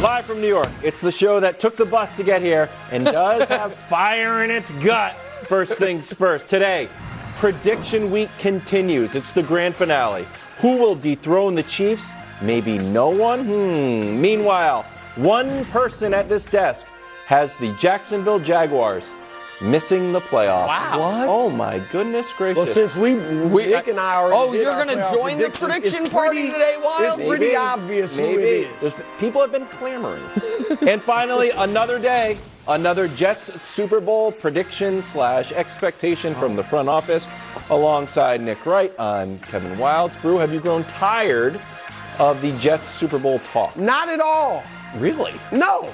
Live from New York, it's the show that took the bus to get here and does have fire in its gut. First things first. Today, prediction week continues. It's the grand finale. Who will dethrone the Chiefs? Maybe no one? Hmm. Meanwhile, one person at this desk has the Jacksonville Jaguars missing the playoffs. Wow. What? Oh my goodness gracious. Well, since we, we Nick and I already Oh, you're gonna join the predictions, prediction it's party pretty- today, Wild? It's pretty obvious who Maybe. it is. People have been clamoring. and finally, another day, another Jets Super Bowl prediction slash expectation from the front office. Alongside Nick Wright, I'm Kevin Wildes. Brew, have you grown tired of the Jets Super Bowl talk? Not at all. Really? No.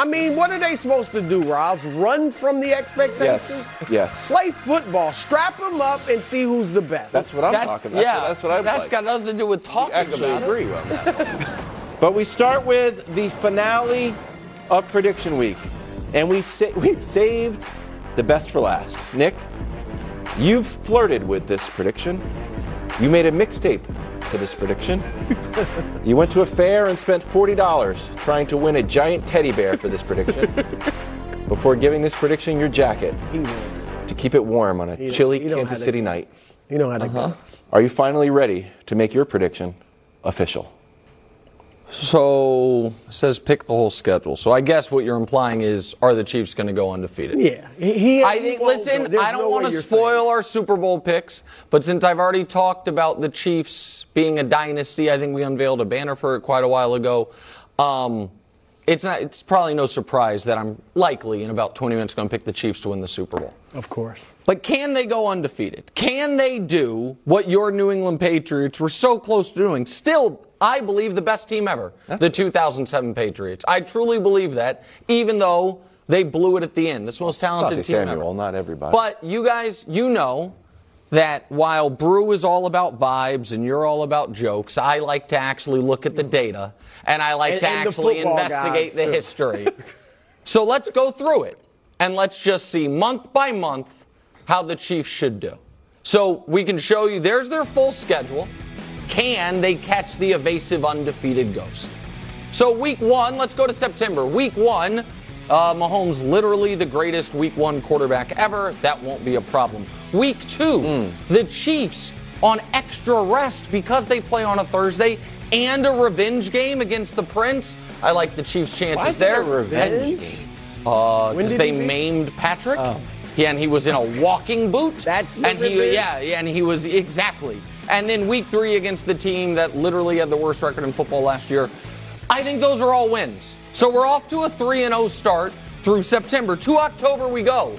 I mean, what are they supposed to do, Roz? Run from the expectations? Yes. Yes. Play football. Strap them up and see who's the best. That's what I'm That's- talking about. yeah, That's, what I That's like. got nothing to do with talking actually about agree it. on that. but we start with the finale of prediction week, and we sa- we've saved the best for last. Nick, you've flirted with this prediction. You made a mixtape for this prediction. you went to a fair and spent forty dollars trying to win a giant teddy bear for this prediction. before giving this prediction your jacket to keep it warm on a chilly he know how Kansas to- City night. You know how that Uh-huh. Are you finally ready to make your prediction official? So it says pick the whole schedule. So I guess what you're implying is are the Chiefs going to go undefeated? Yeah. He, he- I think. Listen. I don't no want to spoil saying. our Super Bowl picks, but since I've already talked about the Chiefs being a dynasty, I think we unveiled a banner for it quite a while ago. Um, it's not. It's probably no surprise that I'm likely in about 20 minutes going to pick the Chiefs to win the Super Bowl. Of course. But can they go undefeated? Can they do what your New England Patriots were so close to doing? Still, I believe the best team ever, the 2007 Patriots. I truly believe that, even though they blew it at the end. This most talented Asante team Samuel, ever. not everybody. But you guys, you know that while Brew is all about vibes and you're all about jokes, I like to actually look at the data and I like And- to and actually football investigate the too. history. so let's go through it and let's just see month by month how the Chiefs should do. So we can show you there's their full schedule. Can they catch the evasive undefeated ghost? So week one, let's go to September. Week one, uh, Mahomes literally the greatest week one quarterback ever. That won't be a problem. Week two, the Chiefs on extra rest because they play on a Thursday and a revenge game against the Prince. I like the Chiefs' chances Why is there. revenge And- uh, because they maimed Patrick. Yeah, and he was in a walking boot. That's the and he, yeah, yeah, and he was exactly. And then week three against the team that literally had the worst record in football last year. I think those are all wins. So we're off to a 3 and 0 start through September. To October we go.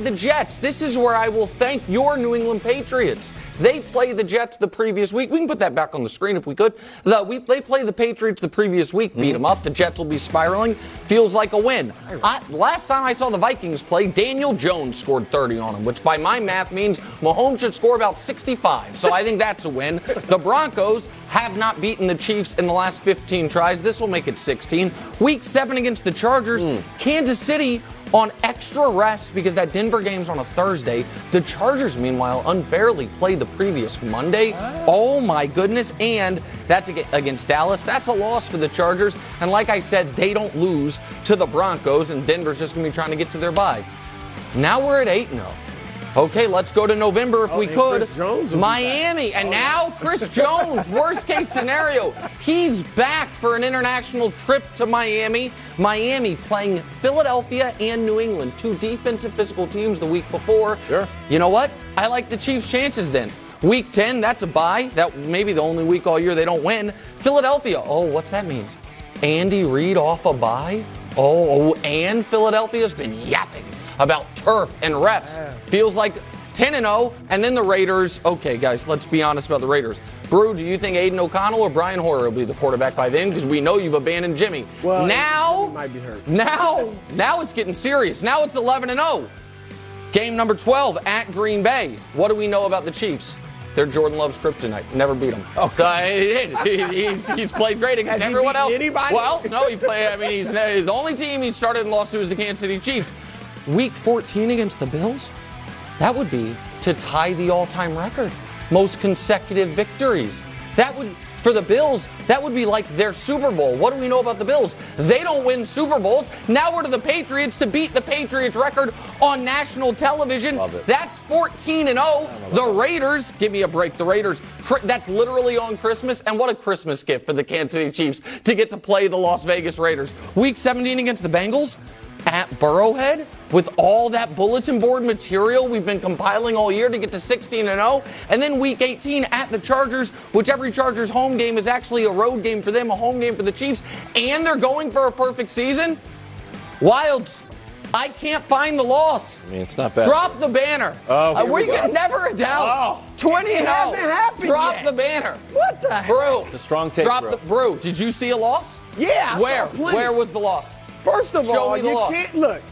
The Jets, this is where I will thank your New England Patriots. They play the Jets the previous week. We can put that back on the screen if we could. The, we, they play the Patriots the previous week, beat mm-hmm. them up. The Jets will be spiraling. Feels like a win. I, last time I saw the Vikings play, Daniel Jones scored 30 on them, which by my math means Mahomes should score about 65. So I think that's a win. The Broncos have not beaten the Chiefs in the last 15 tries. This will make it 16. Week seven against the Chargers. Mm. Kansas City on extra rest because that Denver game's on a Thursday. The Chargers, meanwhile, unfairly played the previous Monday. Ah. Oh my goodness. And that's against Dallas. That's a loss for the Chargers. And like I said, they don't lose to the Broncos, and Denver's just going to be trying to get to their bye. Now we're at 8 0. Okay, let's go to November if Oh, we could. Chris Jones will be Miami, and oh. now Chris Jones, worst case scenario. He's back for an international trip to Miami. Miami playing Philadelphia and New England, two defensive physical teams the week before. Sure. You know what? I like the Chiefs' chances then. Week 10, that's a bye. That may be the only week all year they don't win. Philadelphia, oh, what's that mean? Andy Reid off a bye? Oh, oh, and Philadelphia's been yapping about turf and refs. Feels like 10 and 0, and then the Raiders. Okay, guys, let's be honest about the Raiders. Brew, do you think Aidan O'Connell or Brian Hoyer will be the quarterback by then? Because we know you've abandoned Jimmy. Well, now, might be hurt. now, now it's getting serious. Now it's 11 and 0. Game number 12 at Green Bay. What do we know about the Chiefs? They're Jordan Love's kryptonite. Never beat him. Okay. Oh. he's, he's played great against Has he everyone else. anybody? Well, no, he played. I mean, he's, he's the only team he started and lost to is the Kansas City Chiefs. Week 14 against the Bills? That would be to tie the all time record. Most consecutive victories. That would, for the Bills, that would be like their Super Bowl. What do we know about the Bills? They don't win Super Bowls. Now we're to the Patriots to beat the Patriots record on national television. Love it. That's 14 and 0. The Raiders, give me a break. The Raiders, that's literally on Christmas. And what a Christmas gift for the Kansas City Chiefs to get to play the Las Vegas Raiders. Week 17 against the Bengals at Burrowhead with all that bulletin board material we've been compiling all year to get to 16 and 0. And then week 18 at the Chargers, which every Chargers home game is actually a road game for them, a home game for the Chiefs, and they're going for a perfect season. Wildes. I can't find the loss. I mean, it's not bad. Drop the banner. Oh, Uh, we we go. never a doubt. Oh. 20 and It 0. hasn't happened Drop yet. the banner. What the heck? Brew. It's a strong take, Drop bro. the brew. Did you see a loss? Yeah, Where? Where was the loss? First of Show all, me the you loss. can't look.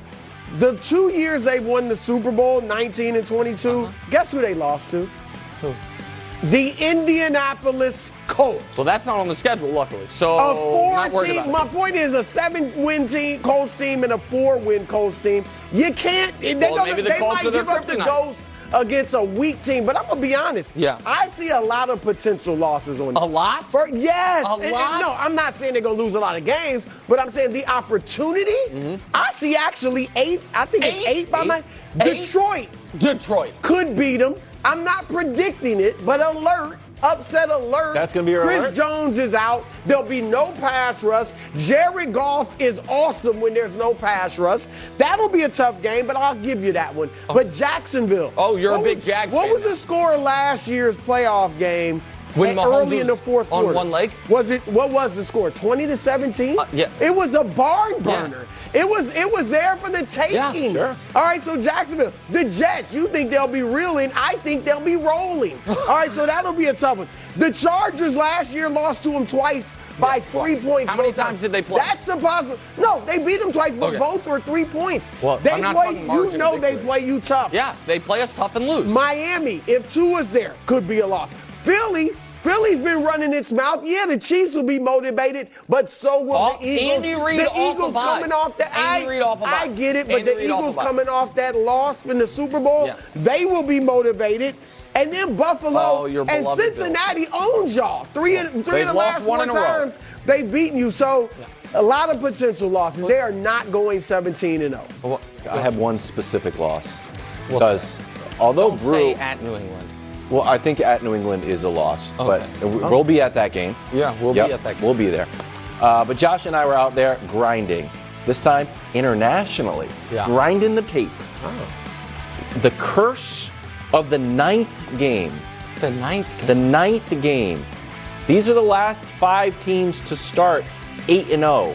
The two years they won the Super Bowl, 19 and 22, Uh-huh. guess who they lost to? Who? The Indianapolis Colts. Well, that's not on the schedule, luckily. So a four team. My point is a seven-win team, Colts team, and a four-win Colts team. You can't. They, Well, maybe the they Colts might give up the ghost against a weak team, but I'm gonna be honest. Yeah. I see a lot of potential losses on A lot? For, yes. A And- and lot? no, I'm not saying they're gonna lose a lot of games, but I'm saying the opportunity. I see actually eight. I think it's Mm-hmm. Eight? eight by my Eight? Detroit Detroit. could beat them. I'm not predicting it, but alert, upset alert. That's gonna be your Chris alert? Jones is out. There'll be no pass rush. Jared Goff is awesome when there's no pass rush. That'll be a tough game, but I'll give you that one. Oh. But Jacksonville. Oh, you're a big Jags What was the score last year's playoff game? When early in the fourth on quarter. one leg? Was it what was the score? 20 to 17? Uh, yeah. It was a barn burner. Yeah. It was it was there for the taking. Yeah, sure. All right, so Jacksonville, the Jets, you think they'll be reeling? I think they'll be rolling. All right, so that'll be a tough one. The Chargers last year lost to them twice by Yeah, three twice. points. How many both times did they play? That's impossible. No, they beat them twice, but Okay. both were three points. Well, they I'm not play. You know they play you tough. Yeah, they play us tough and lose. Miami, if Tua's there, could be a loss. Philly, Philly's been running its mouth. Yeah, the Chiefs will be motivated, but so will Oh, the Eagles. Andy Reid the off Eagles a coming off the Andy I, Reid off a. I get it, but Andy the Reid off a Eagles bye. coming off that loss in the Super Bowl, Yeah. they will be motivated. And then Buffalo Oh, and beloved Cincinnati owns y'all. Three, of- 3 They've of the last one four in a row. times they've beaten you. So a lot of potential losses. They are not going 17 and 0. I have one specific loss. Because although Don't Brew, say at New England. Well, I think at New England is a loss, but Okay. we- we'll be at that game. Yeah, we'll be at that game. We'll be there. Uh, but Josh and I were out there grinding. This time internationally, Yeah. grinding the tape. Oh. The curse of the ninth game. The ninth. The ninth game. These are the last five teams to start 8 and 0.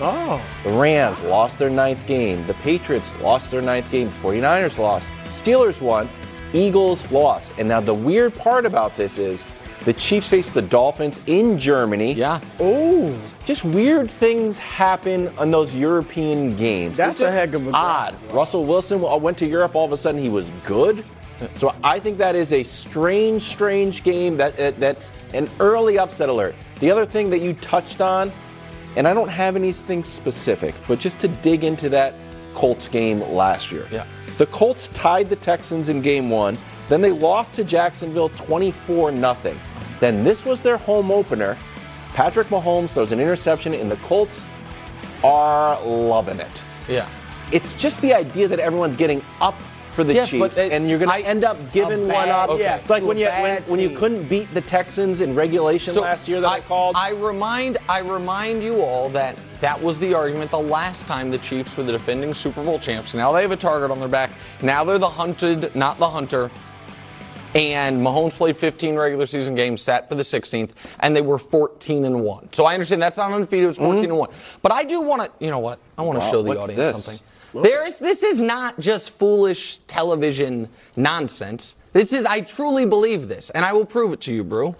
Oh. The Rams lost their ninth game. The Patriots lost their ninth game. 49ers lost. Steelers won. Eagles lost. And now the weird part about this is the Chiefs face the Dolphins in Germany. Yeah. Oh. Just weird things happen on those European games. That's a heck of a odd. Russell Wilson uh, went to Europe. All of a sudden, he was good. So I think that is a strange, strange game. That that- that's an early upset alert. The other thing that you touched on, and I don't have anything specific, but just to dig into that Colts game last year. Yeah. The Colts tied the Texans in game one. Then they lost to Jacksonville 24 0 Then this was their home opener. Patrick Mahomes throws an interception, and the Colts are loving it. Yeah. It's just the idea that everyone's getting up for the Yes, Chiefs, they- and you're going I- to end up giving a one bad- up. yes, It's like when you when, when you couldn't beat the Texans in regulation last year that I, called. I remind I remind you all that that was the argument the last time the Chiefs were the defending Super Bowl champs. Now they have a target on their back. Now they're the hunted, not the hunter. And Mahomes played 15 regular season games, sat for the 16th, and they were 14 and one. So I understand that's not undefeated; it's 14 mm-hmm. and one. But I do want to, you know what? I want to Wow, show the audience this? something. There is this is not just foolish television nonsense. This is I truly believe this, and I will prove it to you, Brew.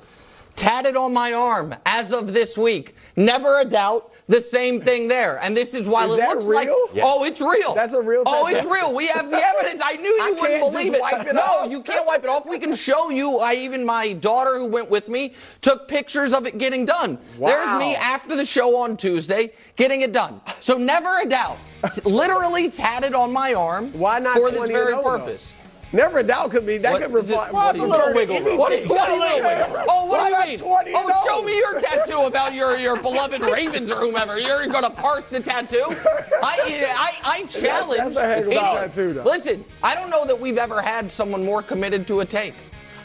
Tatted on my arm as of this week. Never a doubt. The same thing there, and this is why Is it looks like. Yes. Oh, it's real. That's a real Oh, it's real. We have the evidence. I knew you I wouldn't believe it. it no, off. you can't wipe it off. We can show you. I even my daughter who went with me took pictures of it getting done. Wow. There's me after the show on Tuesday getting it done. So never a doubt. Literally tatted on my arm. Why not for this very 0 though? purpose? Never a doubt could be that What could reflect. what do you refer mean? to wiggle. What do you, what do you mean? Oh, what do you mean? Oh, show me your tattoo about your, your beloved Ravens or whomever. You're going to parse the tattoo? I, I, I challenge. that's a heck of a tattoo, though. Listen, I don't know that we've ever had someone more committed to a take.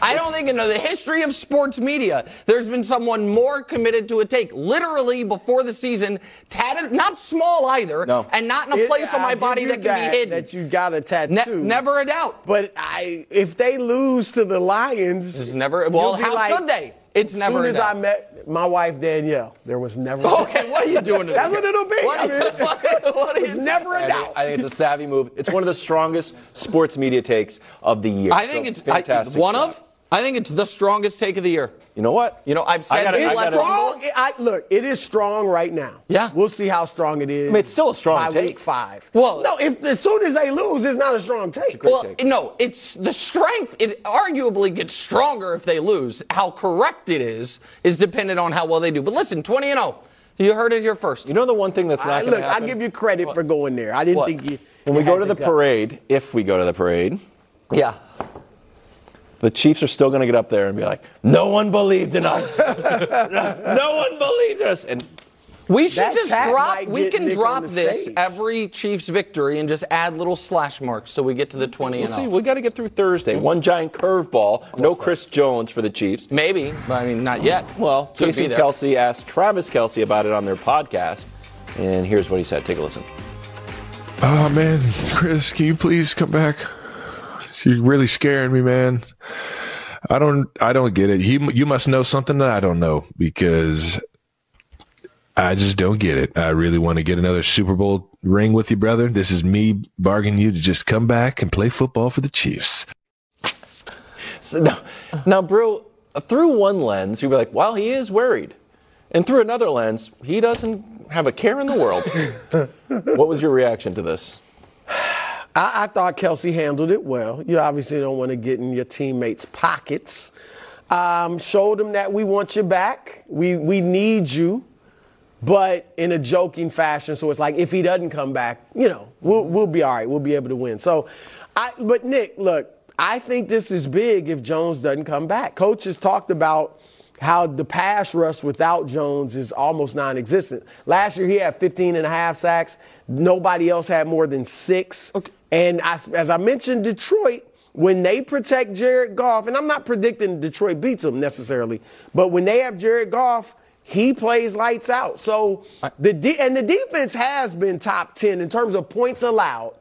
I don't think in the history of sports media there's been someone more committed to a take. Literally before the season, tatted, not small either, No. and not in a It- place on I'll my body you that can be hidden. That you got a Ne- tattoo. never a doubt. But I, if they lose to the Lions, It's never. Well, how like, could they? It's never. As soon a as. I met my wife Danielle, there was never. Okay, what are you doing? To That's what it'll be. What I are you- mean, what- what are you It's doing? never a I doubt. think, I think it's a savvy move. It's one of the strongest sports media takes of the year. I think So, it's I, fantastic. one job. of. I think it's the strongest take of the year. You know what? You know, I've I said gotta- this I It's gotta- strong. It- I, look, it is strong right now. Yeah. We'll see how strong it is. I mean, it's still a strong by take. week five. Well- no, if as soon as they lose, it's not a strong take. great Well, take. no, it's the strength. It arguably gets stronger if they lose. How correct it is is dependent on how well they do. But listen, 20 and 0. You heard it here first. You know the one thing that's not going look, to I give you credit for going there. I didn't What? think you. when we you go had to the go. parade, if we go to the parade, yeah. The Chiefs are still going to get up there and be like, "No one believed in us. no one believed in us." And We should That just drop. We can Nick drop this stage. every Chiefs victory and just add little slash marks till we get to the 20 we'll and see. 0. We got to get through Thursday. One giant curveball. No Chris Jones for the Chiefs. Maybe, but I mean, not yet. Well, Could Jason. Kelce asked Travis Kelce about it on their podcast, and here's what he said. Take a listen. Oh man, Chris, can you please come back? You're really scaring me, man. I don't, I don't get it. You, you must know something that I don't know because I just don't get it. I really want to get another Super Bowl ring with you, brother. This is me bargaining you to just come back and play football for the Chiefs. So now, now, bro, through one lens, you'd be like, well, he is worried. And through another lens, he doesn't have a care in the world. what was your reaction to this? I, I thought Kelce handled it well. You obviously don't want to get in your teammates' pockets. Um, showed them that we want you back. We we need you, but in a joking fashion. So it's like if he doesn't come back, you know, we'll we'll be all right. We'll be able to win. So, I but Nick, look, I think this is big if Jones doesn't come back. Coach has talked about how the pass rush without Jones is almost non-existent. Last year he had 15 and a half sacks. Nobody else had more than six. Okay. And I, as I mentioned, Detroit, when they protect Jared Goff, and I'm not predicting Detroit beats them necessarily, but when they have Jared Goff, he plays lights out. So the de- and the defense has been top 10 in terms of points allowed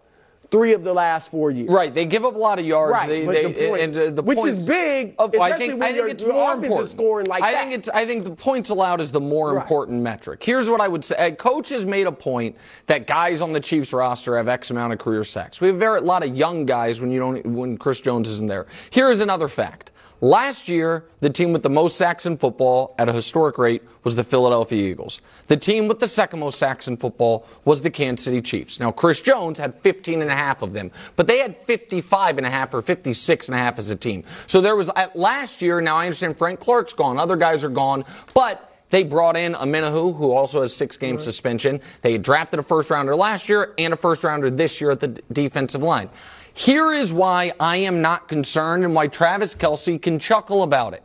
three of the last four years. Right, they give up a lot of yards. Right, they, they, the point- and, uh, the which is points big, of- I especially think, when I think it's more is important. scoring like I that. think it's. I think the points allowed is the more Right. important metric. Here's what I would say: Uh, Coach has made a point that guys on the Chiefs roster have X amount of career sacks. We have a lot of young guys when you don't when Chris Jones isn't there. Here is another fact. Last year, the team with the most sacks in football at a historic rate was the Philadelphia Eagles. The team with the second most sacks in football was the Kansas City Chiefs. Now, Chris Jones had 15 and a half of them, but they had 55 and a half or 56 and a half as a team. So there was, at last year, now I understand Frank Clark's gone, other guys are gone, but they brought in Omenihu, who also has six game suspension. They drafted a first rounder last year and a first rounder this year at the defensive line. Here is why I am not concerned and why Travis Kelce can chuckle about it.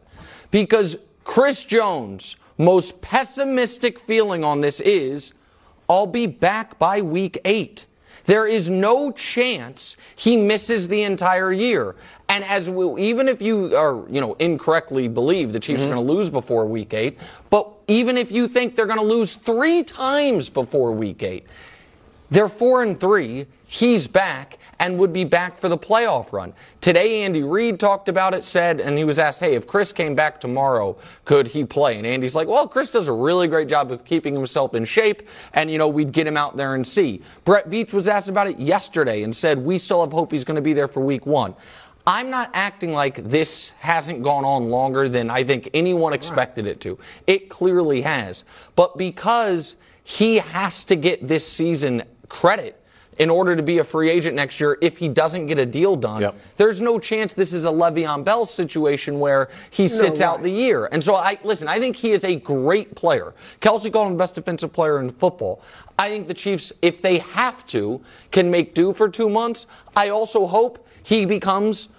Because Chris Jones' most pessimistic feeling on this is I'll be back by week eight. There is no chance he misses the entire year. And as we, even if you are, you know, incorrectly believe the Chiefs are mm-hmm. going to lose before week eight, but even if you think they're going to lose three times before week eight, they're four and three. He's back and would be back for the playoff run. Today, Andy Reid talked about it, said, and he was asked, hey, if Chris came back tomorrow, could he play? And Andy's like, well, Chris does a really great job of keeping himself in shape, and, you know, we'd get him out there and see. Brett Veach was asked about it yesterday and said, we still have hope he's going to be there for week one. I'm not acting like this hasn't gone on longer than I think anyone expected it to. It clearly has. But because he has to get this season credit in order to be a free agent next year if he doesn't get a deal done. Yep. There's no chance this is a Le'Veon Bell situation where he sits out the year. And so I listen, I think he is a great player. Kelce called him best defensive player in football. I think the Chiefs, if they have to, can make do for two months. I also hope he becomes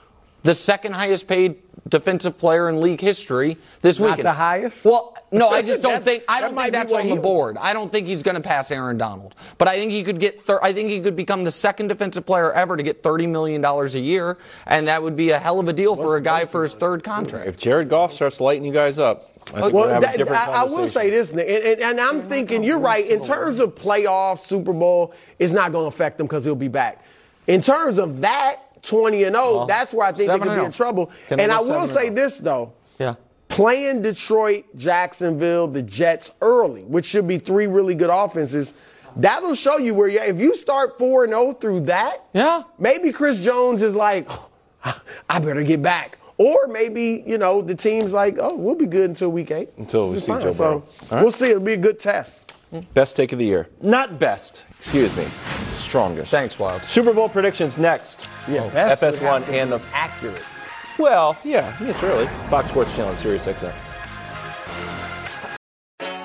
the second highest paid defensive player in league history this Not weekend. the highest? Well, no, I just don't think I don't might think that's on the board. wants. I don't think he's going to pass Aaron Donald, but I think he could get. Thir- I think he could become the second defensive player ever to get thirty million dollars a year, and that would be a hell of a deal for a guy for his third contract. If Jared Goff starts lighting you guys up, I think Well, we're gonna have a that- different I, I will say this, Nick, and, and, and I'm thinking you're right. In terms of playoff, Super Bowl, it's not going to affect him because he'll be back. In terms of that 20 and 0, Well, that's where I think they could be in oh. trouble. Can and I will 7 and say oh? this though. Yeah. Playing Detroit, Jacksonville, the Jets early, which should be three really good offenses, that'll show you where you. If you start four and zero through that, Yeah. maybe Chris Jones is like, "Oh, I better get back. Or maybe, you know, the team's like, oh, we'll be good until week eight. Until we see fine. Joe So Burrow. We'll see. It'll be a good test. Best take of the year. Not best, excuse me. Strongest. Thanks, Wild. Super Bowl predictions next. Yeah, Oh, FS1 and the accurate. well, yeah, it's early. Fox Sports Channel, Sirius XM.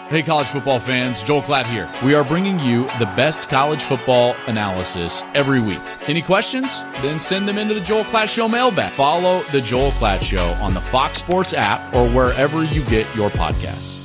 Hey, college football fans, Joel Klatt here. We are bringing you the best college football analysis every week. Any questions? Then send them into the Joel Klatt Show mailbag. Follow the Joel Klatt Show on the Fox Sports app or wherever you get your podcasts.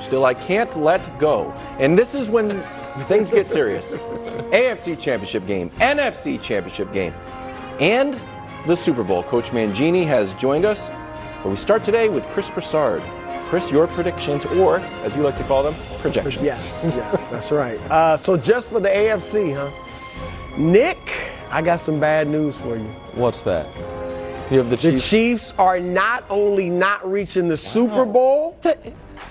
Still, I can't let go. And this is when things get serious. AFC Championship game, NFC Championship game, and the Super Bowl. Coach Mangini has joined us. But we start today with Chris Broussard. Chris, your predictions, or as you like to call them, projections. Yes, yes, that's right. Uh, so just for the AFC, huh? Nick, I got some bad news for you. What's that? You have the Chiefs. The Chiefs. Chiefs are not only not reaching the Super Bowl,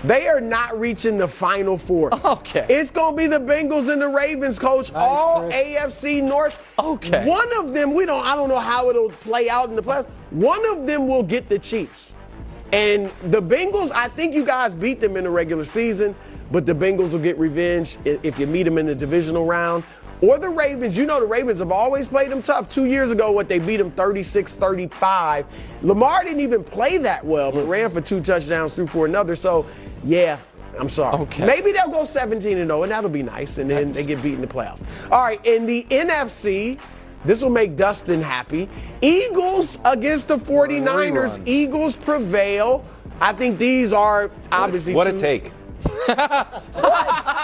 they are not reaching the Final Four. Okay. It's going to be the Bengals and the Ravens, coach. All AFC North. Okay. One of them, we don't, I don't know how it'll play out in the playoffs. One of them will get the Chiefs. And the Bengals, I think you guys beat them in the regular season, but the Bengals will get revenge if you meet them in the divisional round. Or the Ravens, you know the Ravens have always played them tough. Two years ago, what they beat them 36 35. Lamar didn't even play that well, but mm. ran for two touchdowns, threw for another. So, yeah, I'm sorry. Okay. Maybe they'll go 17 and 0, and that'll be nice, and then they get beat in the playoffs. All right, in the NFC, This will make Dustin happy. Eagles against the 49ers. Eagles prevail. I think these are obviously What a two- take.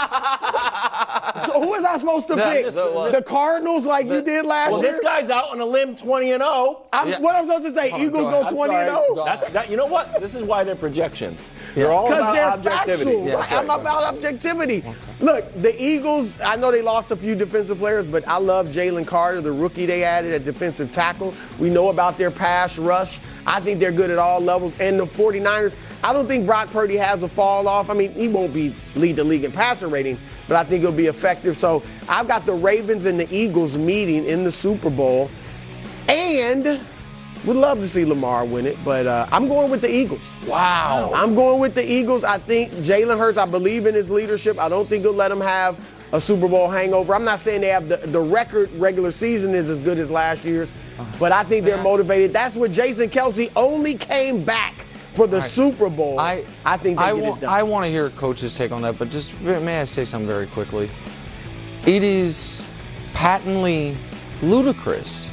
So who was I supposed to pick? the- The Cardinals, like you did last Well, year. Well, this guy's out on a limb, 20 and 0. I'm, Yeah. What I'm supposed to say? Eagles go, I'm 20 and sorry. 0 That, that, you know what? This is why they're projections. They're all because about they're objectivity. factual. Right? I'm about objectivity. Look, the Eagles. I know they lost a few defensive players, but I love Jalen Carter, the rookie they added at defensive tackle. We know about their pass rush. I think they're good at all levels. And the 49ers. I don't think Brock Purdy has a fall off. I mean, he won't be lead the league in passer rating, but I think it'll be effective. So I've got the Ravens and the Eagles meeting in the Super Bowl, and. Would love to see Lamar win it, but uh, I'm going with the Eagles. Wow. I'm going with the Eagles. I think Jalen Hurts, I believe in his leadership. I don't think he'll let him have a Super Bowl hangover. I'm not saying they have the, the record regular season is as good as last year's, but I think they're motivated. That's what Jason Kelce only came back for the Super Bowl. I, I think I want. I want to hear coach's take on that, but just may I say something very quickly? It is patently ludicrous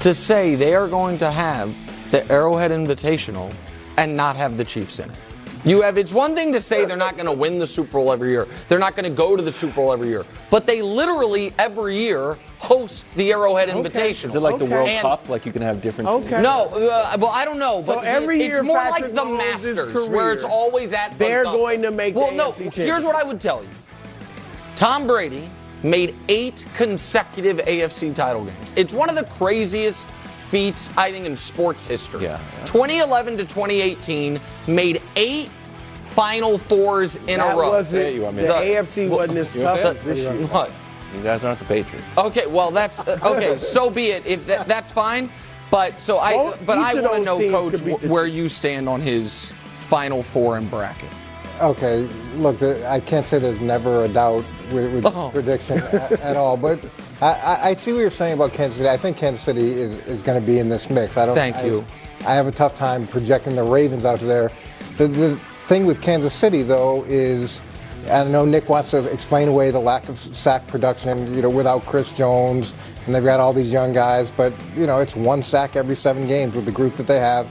to say they are going to have the Arrowhead Invitational and not have the Chiefs in it. You have it's one thing to say they're not going to win the Super Bowl every year. They're not going to go to the Super Bowl every year. But they literally every year host the Arrowhead Invitational. Is it like the World And- Cup? Like you can have different Okay. No, uh, well, I don't know, but every year it's more Patrick like the Mahomes' Masters, where it's always at. they're Augusta. going to make the Well, no. AFC Here's what I would tell you: Tom Brady made eight consecutive AFC title games. It's one of the craziest feats I think in sports history. Yeah. 2011 to 2018 made eight Final Fours in that a row. wasn't, Yeah, you want me the to- AFC wasn't as tough as this year. What? You guys aren't the Patriots. Okay, well that's uh, okay. so be it. If that, that's fine, but so I Both- but I want to know, Coach, could beat the where you stand on his Final Four and bracket. Okay, look, I can't say there's never a doubt with, with Oh. prediction at, at all, but I, I, see what you're saying about Kansas City. I think Kansas City is, is going to be in this mix. I don't. Thank I- you. I have a tough time projecting the Ravens out there. The, the thing with Kansas City, though, is I know Nick wants to explain away the lack of sack production, you know, without Chris Jones, and they've got all these young guys, but you know, it's one sack every seven games with the group that they have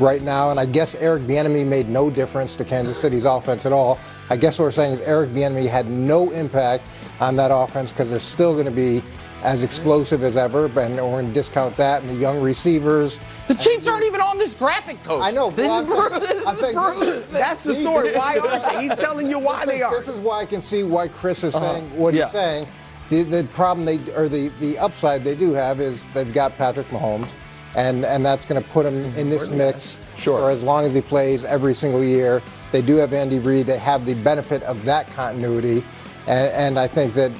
right now. And I guess Eric Bieniemy made no difference to Kansas City's offense at all. I guess what we're saying is Eric Bieniemy had no impact on that offense because they're still going to be as explosive as ever, and we're going to discount that and the young receivers. The Chiefs aren't even on this graphic, Coach. I know. This is Bruce. This I'm is saying Bruce. That's the story. Why aren't they? He's telling you why they are. This is why I can see why Chris is Uh-huh. saying what Yeah. he's saying. The, the problem they or the, the upside they do have is they've got Patrick Mahomes, and and that's going to put him in this mix Sure. for as long as he plays every single year. They do have Andy Reid. They have the benefit of that continuity, and, and I think that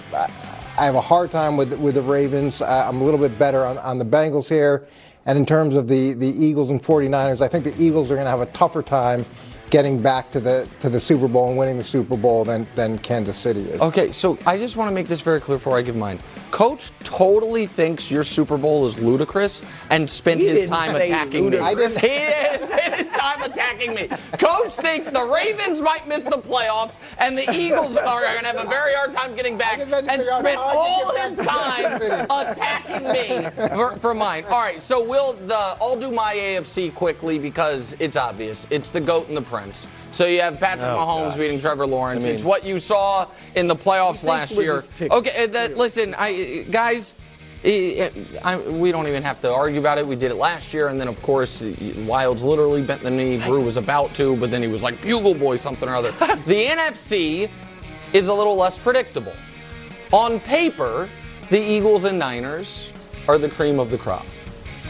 I, have a hard time with with the Ravens. I'm a little bit better on, on the Bengals here. And in terms of the, the Eagles and 49ers, I think the Eagles are going to have a tougher time getting back to the to the Super Bowl and winning the Super Bowl than, than Kansas City is. Okay, so I just want to make this very clear before I give mine. Coach totally thinks your Super Bowl is ludicrous and spent He his didn't time say attacking me. I didn't- He is spent his time attacking me. Coach thinks the Ravens might miss the playoffs and the Eagles are going to have a very hard time getting back just and spent all his get back to Kansas time attacking me for, for mine. All right, so we'll the I'll do my AFC quickly because it's obvious. It's the goat and the prince. So you have Patrick Mahomes beating Trevor Lawrence. I mean- it's what you saw in the playoffs last year. Okay, uh, that, listen, I, guys, I, I, we don't even have to argue about it. We did it last year, and then of course Wildes literally bent the knee. Brew was about to, but then he was like bugle boy something or other. the NFC is a little less predictable. On paper, the Eagles and Niners are the cream of the crop.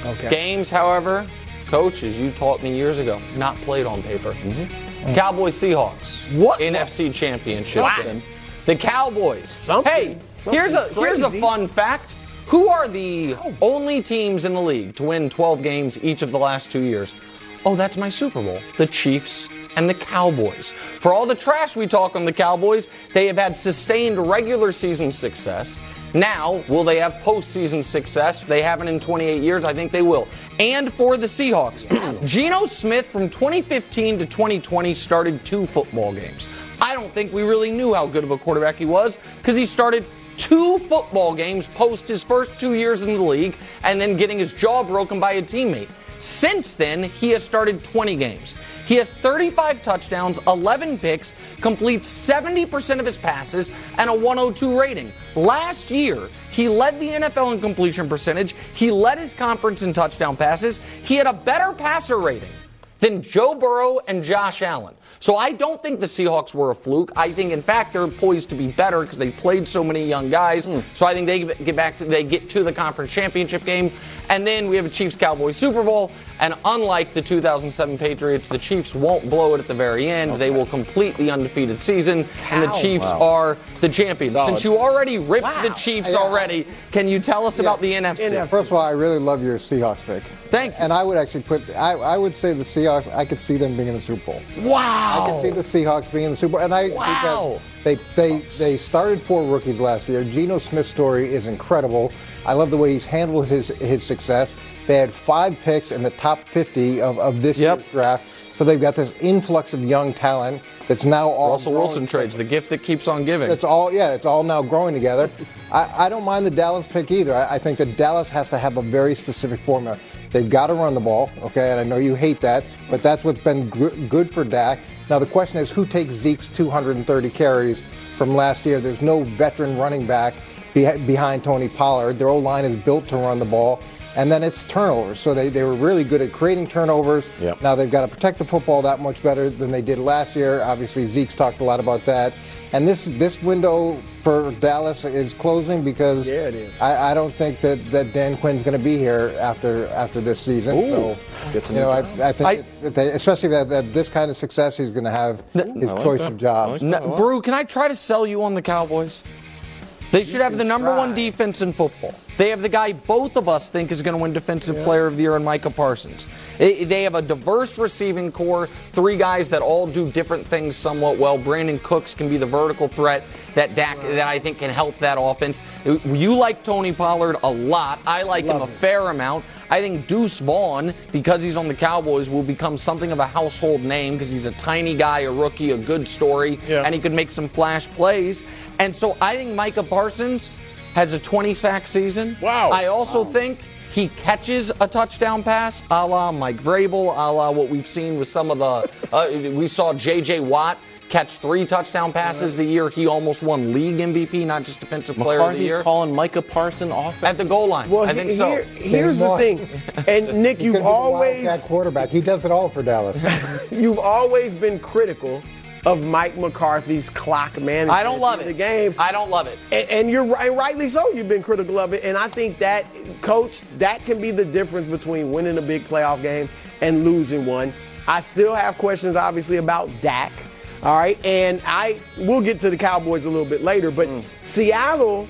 Okay. Games, however, coach, as you taught me years ago, not played on paper. Mm-hmm. Cowboys Seahawks. What? NFC Championship. Something. The Cowboys. Something. Hey, here's a Something here's a fun fact. Who are the only teams in the league to win 12 games each of the last two years? Oh, that's my Super Bowl. The Chiefs and the Cowboys. For all the trash we talk on the Cowboys, they have had sustained regular season success. Now, will they have postseason success? They haven't in 28 years. I think they will. And for the Seahawks, Geno Smith from 2015 to 2020 started two football games. I don't think we really knew how good of a quarterback he was because he started two football games post his first two years in the league and then getting his jaw broken by a teammate. Since then, he has started 20 games. He has 35 touchdowns, 11 picks, completes 70% of his passes, and a 102 rating. Last year, he led the NFL in completion percentage. He led his conference in touchdown passes. He had a better passer rating than Joe Burrow and Josh Allen. So I don't think the Seahawks were a fluke. I think, in fact, they're poised to be better because they played so many young guys. Hmm. So I think they get back to they get to the conference championship game, and then we have a Chiefs Cowboys Super Bowl. And unlike the 2007 Patriots, the Chiefs won't blow it at the very end. They will complete the undefeated season, and the Chiefs Wow. are the champions. Solid. Since you already ripped the Chiefs Yeah. already, can you tell us about the NFC? First of all, I really love your Seahawks pick. Thank you. And I would actually put, I, I would say the Seahawks, I could see them being in the Super Bowl. Wow. I could see the Seahawks being in the Super Bowl. And I Wow. because they, they, they started four rookies last year. Geno Smith's story is incredible. I love the way he's handled his, his success. They had five picks in the top 50 of, of this Yep. year's draft. So they've got this influx of young talent that's now all Russell growing- Wilson trades the gift that keeps on giving. it's all yeah, it's all now growing together. I, I don't mind the Dallas pick either. I, I think that Dallas has to have a very specific formula. They've got to run the ball, okay, and I know you hate that, but that's what's been good, good for Dak. Now the question is, who takes Zeke's 230 carries from last year? There's no veteran running back be, behind Tony Pollard. Their old line is built to run the ball. And then it's turnovers. So they, they were really good at creating turnovers. Yep. Now they've got to protect the football that much better than they did last year. Obviously, Zeke's talked a lot about that. And this this window for Dallas is closing because Yeah, it is. I, I don't think that, that Dan Quinn's going to be here after after this season. so you know, I. I think I- if- if they, especially if they have this kind of success, he's going to have his choice of jobs. No, Brew, can I try to sell you on the Cowboys? They should have the number one defense in football. They have the guy both of us think is going to win Defensive Player of the Year in Micah Parsons. They they have a diverse receiving core, three guys that all do different things somewhat well. Brandin Cooks can be the vertical threat that Dak that I think can help that offense. You like Tony Pollard a lot. I like him a fair amount. I think Deuce Vaughn, because he's on the Cowboys, will become something of a household name because he's a tiny guy, a rookie, a good story, and he could make some flash plays. And so I think Micah Parsons has a 20 sack season. Wow. I also think he catches a touchdown pass, a la Mike Vrabel, a la what we've seen with some of the. Uh, we saw J.J. Watt catch three touchdown passes the year he almost won league MVP, not just defensive player of the McCarthy's year. calling Micah Parson off. At the goal line. Well, I think he- so. here- here's the thing, and Nick, you've gonna be the always Wildcat quarterback. He does it all for Dallas. you've always been critical of Mike McCarthy's clock management. I don't love in it. The games. I don't love it. And, and you're right, rightly so. You've been critical of it, and I think that, coach, that can be the difference between winning a big playoff game and losing one. I still have questions, obviously, about Dak. All right, and I we'll get to the Cowboys a little bit later, but mm. Seattle,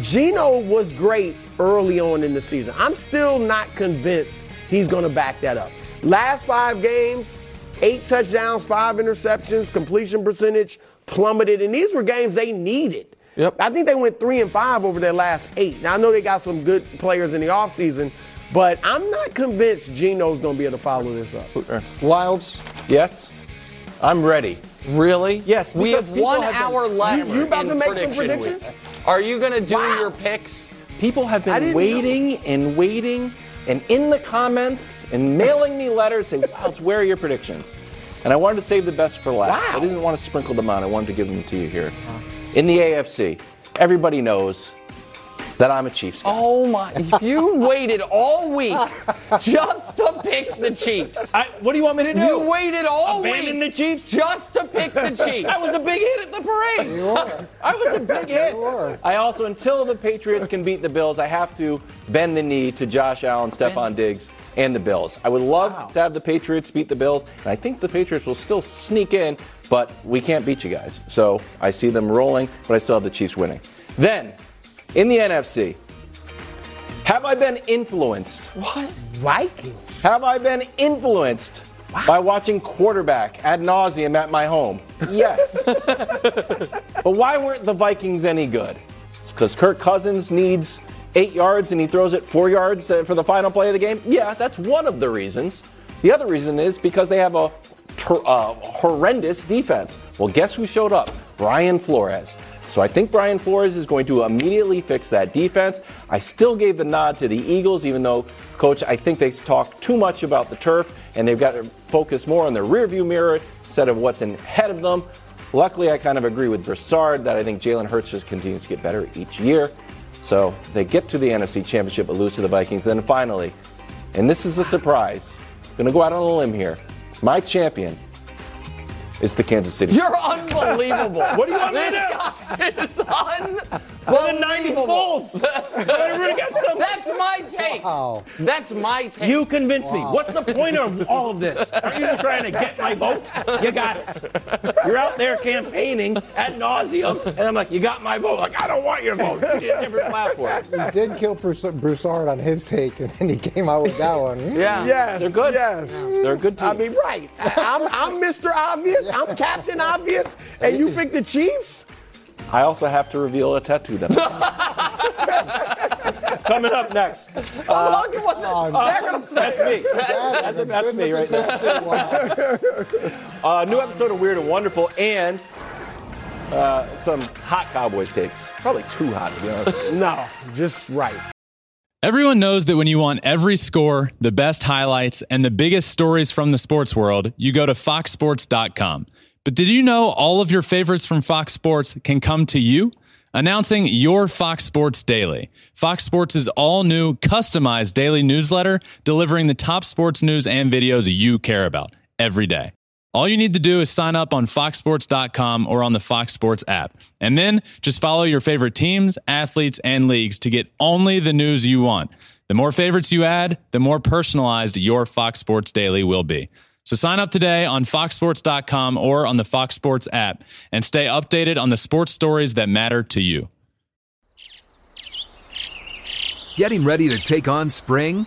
Geno was great early on in the season. I'm still not convinced he's going to back that up. Last five games, eight touchdowns, five interceptions, completion percentage plummeted, and these were games they needed. Yep. I think they went three and five over their last eight. Now I know they got some good players in the offseason, but I'm not convinced Geno's going to be able to follow this up. Wildes, yes, I'm ready. Really? Yes, We have one have been- hour left. You- you about to make some predictions? week. Are you going to do Wow. your picks? People have been waiting and waiting and in the comments and mailing me letters saying, wow, it's where are your predictions? And I wanted to save the best for last. Wow. I didn't want to sprinkle them out. I wanted to give them to you here. In the AFC, everybody knows that I'm a Chiefs guy. Oh my! You waited all week just to pick the Chiefs. I, what do you want me to do? You waited all Abandon week the Chiefs? just to pick the Chiefs. I was a big hit at the parade. You were. I was a big hit. You were. I also, until the Patriots can beat the Bills, I have to bend the knee to Josh Allen, Stefon Diggs, and the Bills. I would love to have the Patriots beat the Bills, and I think the Patriots will still sneak in, but we can't beat you guys. So I see them rolling, but I still have the Chiefs winning. Then, in the NFC, have I been influenced? What? Vikings. Have I been influenced by watching quarterback ad nauseum at my home? Yes. but why weren't the Vikings any good? It's because Kirk Cousins needs eight yards and he throws it four yards uh, for the final play of the game? Yeah, that's one of the reasons. The other reason is because they have a ter- uh, horrendous defense. Well, guess who showed up? Brian Flores. So I think Brian Flores is going to immediately fix that defense. I still gave the nod to the Eagles, even though, coach, I think they talk too much about the turf and they've got to focus more on the rearview mirror instead of what's ahead of them. Luckily, I kind of agree with Broussard that I think Jalen Hurts just continues to get better each year. So they get to the NFC Championship but lose to the Vikings. Then finally, and this is a surprise, to go out on a limb here. My champion it's the Kansas City. You're unbelievable. what do you want me to do? It's unbelievable. Well, the 90s Bulls. That's my take. Wow. That's my take. You convinced wow. me. What's the point of all of this? Are you just trying to get my vote? You got it. You're out there campaigning ad nauseum, and I'm like, you got my vote. Like, I don't want your vote. You did a different platform. He did kill Broussard on his take, and then he came out with that one. Yeah. Yes. They're good. Yes. They're a good team. I mean, right. I'm, I'm Mr. Obvious. I'm Captain Obvious, and you pick the Chiefs? I also have to reveal a tattoo that Coming up next. Uh, oh, uh, that's me. That's, that's me right there. uh, new episode of Weird and Wonderful and uh, some hot Cowboys takes. Probably too hot, to be honest. no, just right. Everyone knows that when you want every score, the best highlights, and the biggest stories from the sports world, you go to foxsports.com. But did you know all of your favorites from Fox Sports can come to you? Announcing your Fox Sports Daily. Fox Sports' all new customized daily newsletter delivering the top sports news and videos you care about every day. All you need to do is sign up on foxsports.com or on the Fox Sports app. And then just follow your favorite teams, athletes, and leagues to get only the news you want. The more favorites you add, the more personalized your Fox Sports Daily will be. So sign up today on foxsports.com or on the Fox Sports app and stay updated on the sports stories that matter to you. Getting ready to take on spring?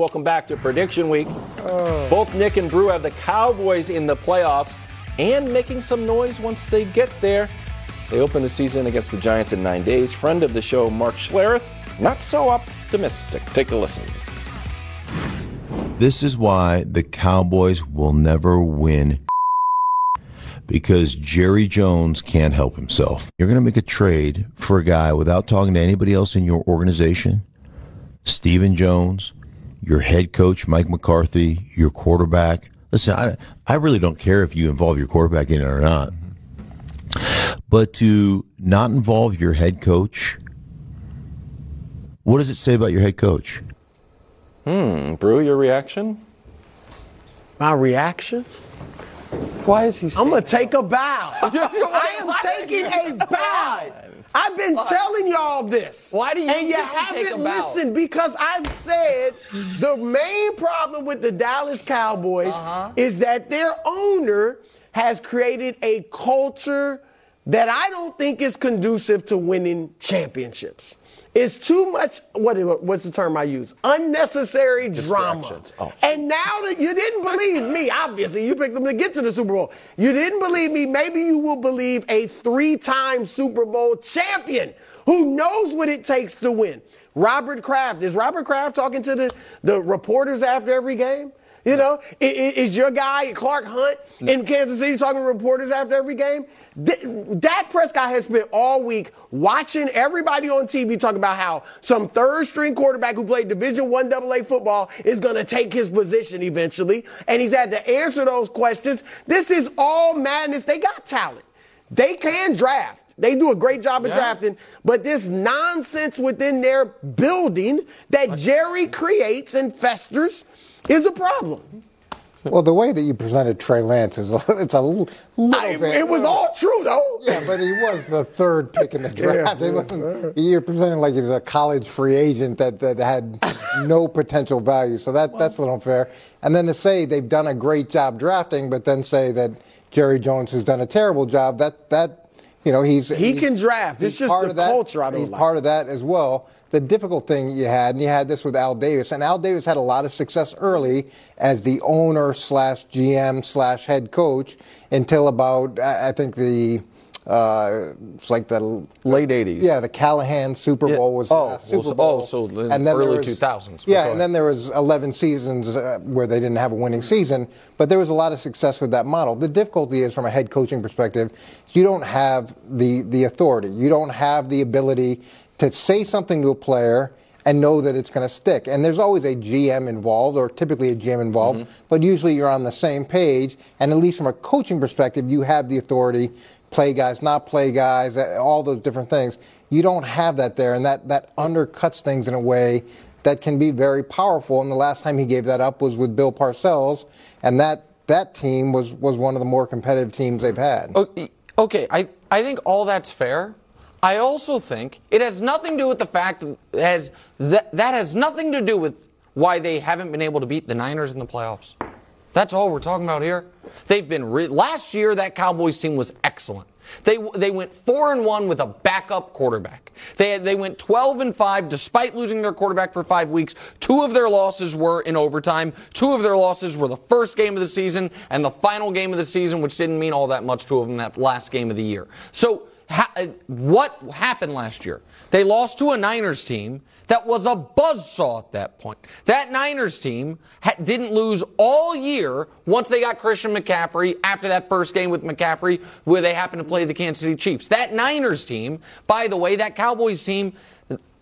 Welcome back to Prediction Week. Oh. Both Nick and Brew have the Cowboys in the playoffs and making some noise once they get there. They open the season against the Giants in nine days. Friend of the show, Mark Schlereth, not so optimistic. Take a listen. This is why the Cowboys will never win because Jerry Jones can't help himself. You're going to make a trade for a guy without talking to anybody else in your organization. Stephen Jones, your head coach, Mike McCarthy, your quarterback. Listen, I, I really don't care if you involve your quarterback in it or not. But to not involve your head coach, what does it say about your head coach? Hmm, Brew, your reaction? My reaction? Why is he? I'm gonna take a bow. I am taking a bow. I've been Why? telling y'all this. Why do you? And you haven't listened because I've said the main problem with the Dallas Cowboys uh-huh. is that their owner has created a culture that I don't think is conducive to winning championships. It's too much. What what's the term I use? Unnecessary drama. Oh. And now that you didn't believe me, obviously you picked them to get to the Super Bowl. You didn't believe me. Maybe you will believe a three-time Super Bowl champion who knows what it takes to win. Robert Kraft. Is Robert Kraft talking to the, the reporters after every game? You know, is, your guy Clark Hunt in Kansas City talking to reporters after every game? Dak Prescott has spent all week watching everybody on TV talk about how some third string quarterback who played Division One AA football is going to take his position eventually, and he's had to answer those questions. This is all madness. They got talent. They can draft. They do a great job of yeah. drafting, but this nonsense within their building that Jerry creates and festers is a problem. Well, the way that you presented Trey Lance is it's a little I, bit. It was uh, all true, though. Yeah, but he was the third pick in the draft. yeah, wasn't, you're presenting like he's a college free agent that, that had no potential value. So that that's a little unfair. And then to say they've done a great job drafting, but then say that Jerry Jones has done a terrible job, that that You know, he's he he's, can draft. It's just part the of that. culture I don't he's like. part of that as well. The difficult thing you had, and you had this with Al Davis, and Al Davis had a lot of success early as the owner slash GM slash head coach until about I think the uh, it's like the Late 80s. Yeah, the Callahan Super Yeah. Bowl was the Oh, well, Super so- Bowl. oh, so and then early was- 2000s. Yeah, and then there was 11 seasons uh, where they didn't have a winning season, but there was a lot of success with that model. The difficulty is from a head coaching perspective, you don't have the the authority. You don't have the ability to say something to a player and know that it's going to stick. And there's always a GM involved, or typically a GM involved, but usually you're on the same page. And at least from a coaching perspective, you have the authority. Play guys, not play guys, uh, all those different things. You don't have that there, and that, that undercuts things in a way that can be very powerful. And the last time he gave that up was with Bill Parcells, and that that team was was one of the more competitive teams they've had. Okay, okay, I, I think all that's fair. I also think it has nothing to do with the fact that has that, that has nothing to do with why they haven't been able to beat the Niners in the playoffs. That's all we're talking about here. They've been re- last year that Cowboys team was excellent. They they went four and one with a backup quarterback. They they went twelve and five despite losing their quarterback for five weeks. Two of their losses were in overtime. Two of their losses were the first game of the season and the final game of the season, which didn't mean all that much to them that last game of the year. So uh, what happened last year? They lost to a Niners team that was a buzzsaw at that point. That Niners team ha- didn't lose all year once they got Christian McCaffrey after that first game with McCaffrey where they happened to play the Kansas City Chiefs. That Niners team, by the way, that Cowboys team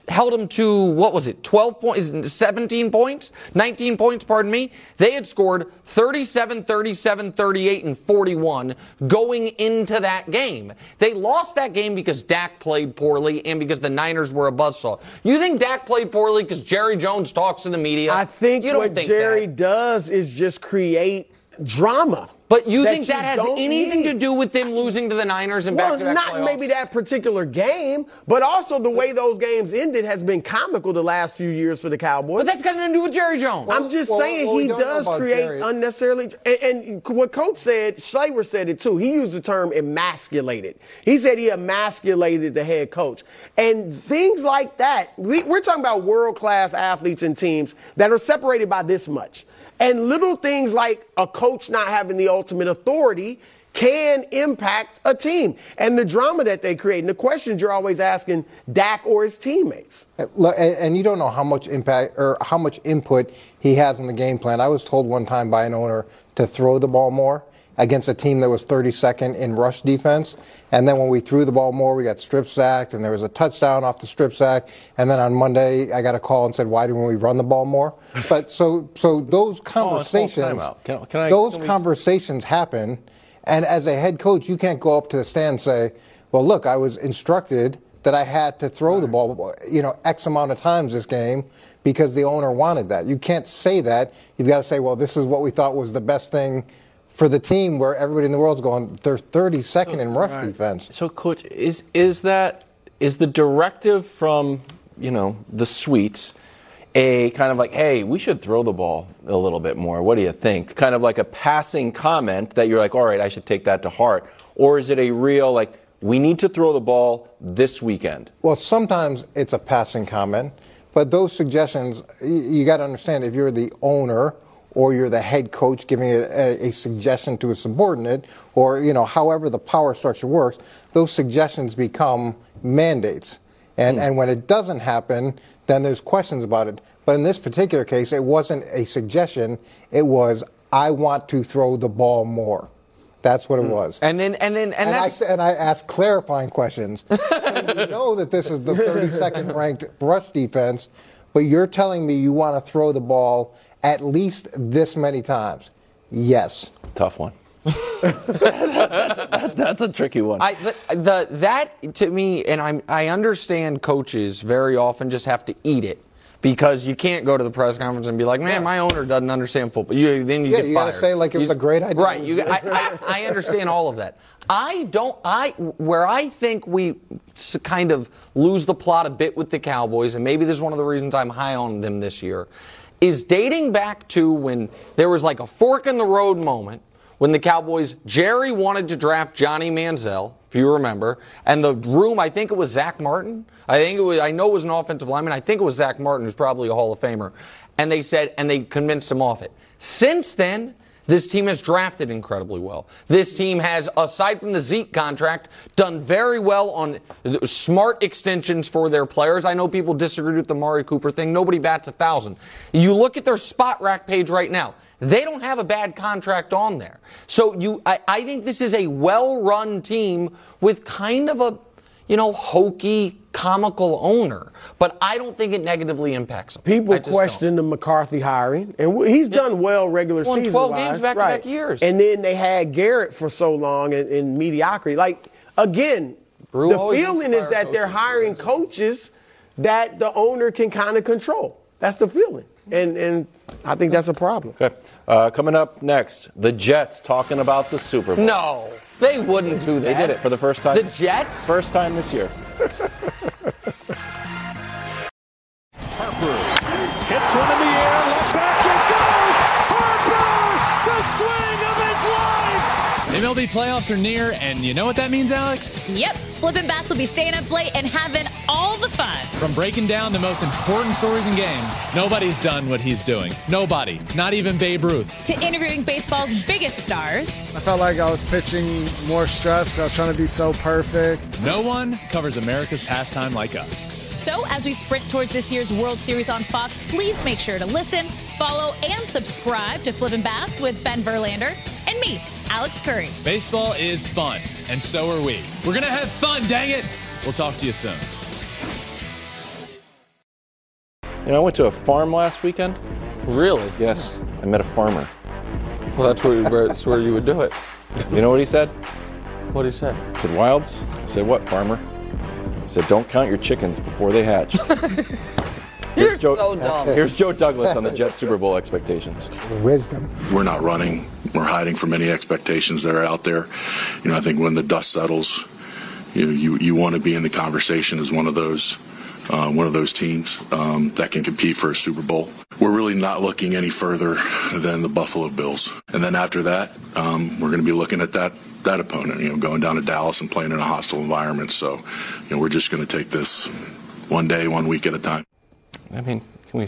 held them to what was it 12 points 17 points? 19 points pardon me. They had scored 37 37 38 and 41 going into that game. They lost that game because Dak played poorly and because the Niners were a buzzsaw you think Dak played poorly because Jerry Jones talks to the media? I think you don't what think Jerry that. does is just create drama. But you think that has anything need. to do with them losing to the Niners and Well, back-to-back Well, not playoffs? maybe that particular game, but also the way those games ended has been comical the last few years for the Cowboys. but that's got nothing to do with Jerry Jones I'm just well, saying well, he does create Jerry. unnecessarily. And, and what Coach said, Schlereth said it too. He used the term emasculated. He said he emasculated the head coach. And things like that, we're talking about world class athletes and teams that are separated by this much. And little things like a coach not having the ultimate authority can impact a team and the drama that they create. And the questions you're always asking Dak or his teammates. And and you don't know how much impact or how much input he has in the game plan. I was told one time by an owner to throw the ball more against a team that was 32nd in rush defense. And then when we threw the ball more, we got strip sacked, and there was a touchdown off the strip sack. And then on Monday, I got a call and said, "Why didn't we run the ball more?" But so so those conversations, timeout. Can- can I- those can we- conversations happen. And as a head coach, you can't go up to the stand and say, "Well, look, I was instructed that I had to throw the ball, you know, X amount of times this game because the owner wanted that." You can't say that. You've got to say, "Well, this is what we thought was the best thing." For the team, where everybody in the world's going, they're 32nd in rush defense. So, coach, is is that is the directive from you know the suites a kind of like, hey, we should throw the ball a little bit more. What do you think? Kind of like a passing comment that you're like, all right, I should take that to heart, or is it a real like, we need to throw the ball this weekend? Well, sometimes it's a passing comment, but those suggestions, y- you got to understand if you're the owner or you're the head coach giving a, a, suggestion to a subordinate, or you know, however the power structure works, those suggestions become mandates. And hmm. and when it doesn't happen, then there's questions about it. But in this particular case, it wasn't a suggestion. It was, I want to throw the ball more. That's what it hmm. was. and then and then and, And I, and I asked clarifying questions. you know that this is the 32nd ranked rush defense, but you're telling me you want to throw the ball at least this many times. Yes. Tough one. that's, that's a tricky one. I the, the that to me, and I I understand coaches very often just have to eat it because you can't go to the press conference and be like, man, my owner doesn't understand football. You then you Yeah, get you fired. gotta say like it was You- a great idea. Right. You, I, I, I understand all of that. I don't. I where I think we kind of lose the plot a bit with the Cowboys, and maybe this is one of the reasons I'm high on them this year, is dating back to when there was like a fork in the road moment when the Cowboys, Jerry wanted to draft Johnny Manziel, if you remember. And the room, I think it was Zach Martin. I think it was, I know it was an offensive lineman. I think it was Zach Martin, who's probably a Hall of Famer. And they said, and they convinced him off it. Since then, this team has drafted incredibly well. This team has, aside from the Zeke contract, done very well on smart extensions for their players. I know people disagree with the Amari Cooper thing. Nobody bats a thousand. You look at their Spotrac page right now. They don't have a bad contract on there. So you, I, I think this is a well-run team with kind of a, you know, hokey, comical owner. But I don't think it negatively impacts them. People question the McCarthy hiring, and w- he's done well regular Won season. 12 games back-to-back years. And then they had Garrett for so long in, in mediocrity. Like again, Brew the feeling is that they're hiring coaches that the owner can kind of control. That's the feeling, and and I think that's a problem. Okay. Uh, coming up next, the Jets talking about the Super Bowl. No, they wouldn't do that. They did it for the first time. The Jets? First time this year. Hits one in the air, MLB playoffs are near, and you know what that means, Alex? Yep, Flippin' Bats will be staying up late and having all the fun. From breaking down the most important stories in games, nobody's done what he's doing. Nobody, not even Babe Ruth. To interviewing baseball's biggest stars. I felt like I was pitching more stress. I was trying to be so perfect. No one covers America's pastime like us. So, as we sprint towards this year's World Series on Fox, please make sure to listen, follow, and subscribe to Flippin' Bats with Ben Verlander and me, Alex Curry. Baseball is fun, and so are we. We're gonna have fun, dang it! We'll talk to you soon. You know, I went to a farm last weekend. Really? Yes. I met a farmer. Well, that's where, where, that's where you would do it. You know what he said? What he said? I said, Wildes? I said, what, farmer? He said, don't count your chickens before they hatch. You're Joe, so dumb. Here's Joe Douglas on the Jets Super Bowl expectations. Wisdom. We're not running. We're hiding from any expectations that are out there. You know, I think when the dust settles, you know, you, you want to be in the conversation as one of those uh, one of those teams um, that can compete for a Super Bowl. We're really not looking any further than the Buffalo Bills, and then after that, um, we're going to be looking at that that opponent. You know, going down to Dallas and playing in a hostile environment. So, you know, we're just going to take this one day, one week at a time. I mean, can we?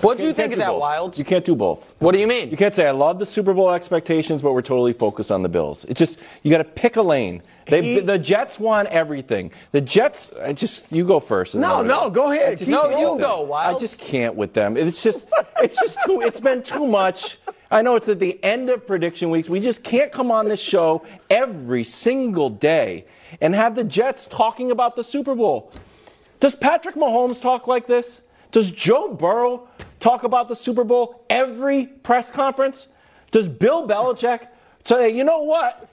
What do you can't think of that, both. Wildes? You can't do both. What do you mean? You can't say I love the Super Bowl expectations, but we're totally focused on the Bills. It's just you got to pick a lane. They, He- the Jets want everything. The Jets, I just you go first. No, no, go ahead. I just Keep can't going. with them. go, Wild. I just can't with them. It's just, it's just too. It's been too much. I know it's at the end of prediction weeks. We just can't come on this show every single day and have the Jets talking about the Super Bowl. Does Patrick Mahomes talk like this? Does Joe Burrow talk about the Super Bowl every press conference? Does Bill Belichick say, you know what?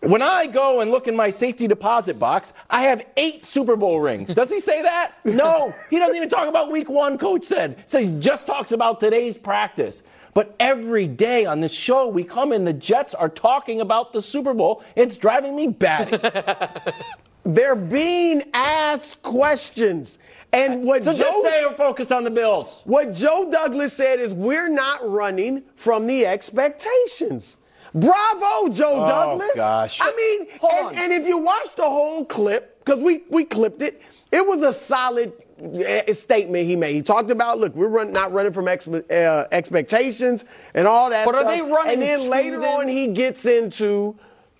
When I go and look in my safety deposit box, I have eight Super Bowl rings. Does he say that? No. He doesn't even talk about week one, coach said. So he just talks about today's practice. But every day on this show, we come in, the Jets are talking about the Super Bowl. It's driving me batty. They're being asked questions. And what so Joe, just say we're focused on the Bills. what Joe Douglas said is we're not running from the expectations. Bravo, Joe Oh, Douglas. gosh. I mean, and, and if you watch the whole clip, because we, we clipped it, it was a solid eh, statement he made. He talked about, look, we're run, not running from ex, uh, expectations and all that But are they running And then later them? on, he gets into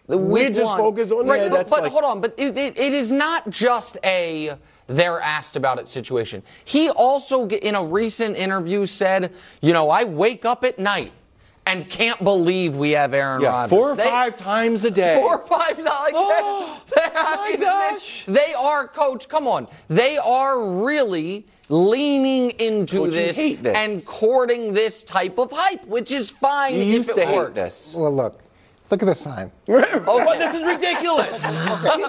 The we're just one. focused on right, the but, but like- hold on, but it, it, it is not just a they're asked about it situation. He also in a recent interview said, you know, I wake up at night and can't believe we have Aaron Yeah, Rodgers. four or They- five times a day. Four or five dollars. Oh, my gosh. They are, coach. Come on. They are really leaning into Coach, this, hate this. and courting this type of hype, which is fine You if used it to hate works. this. Well, look, look at this sign. Oh, but this is ridiculous. He's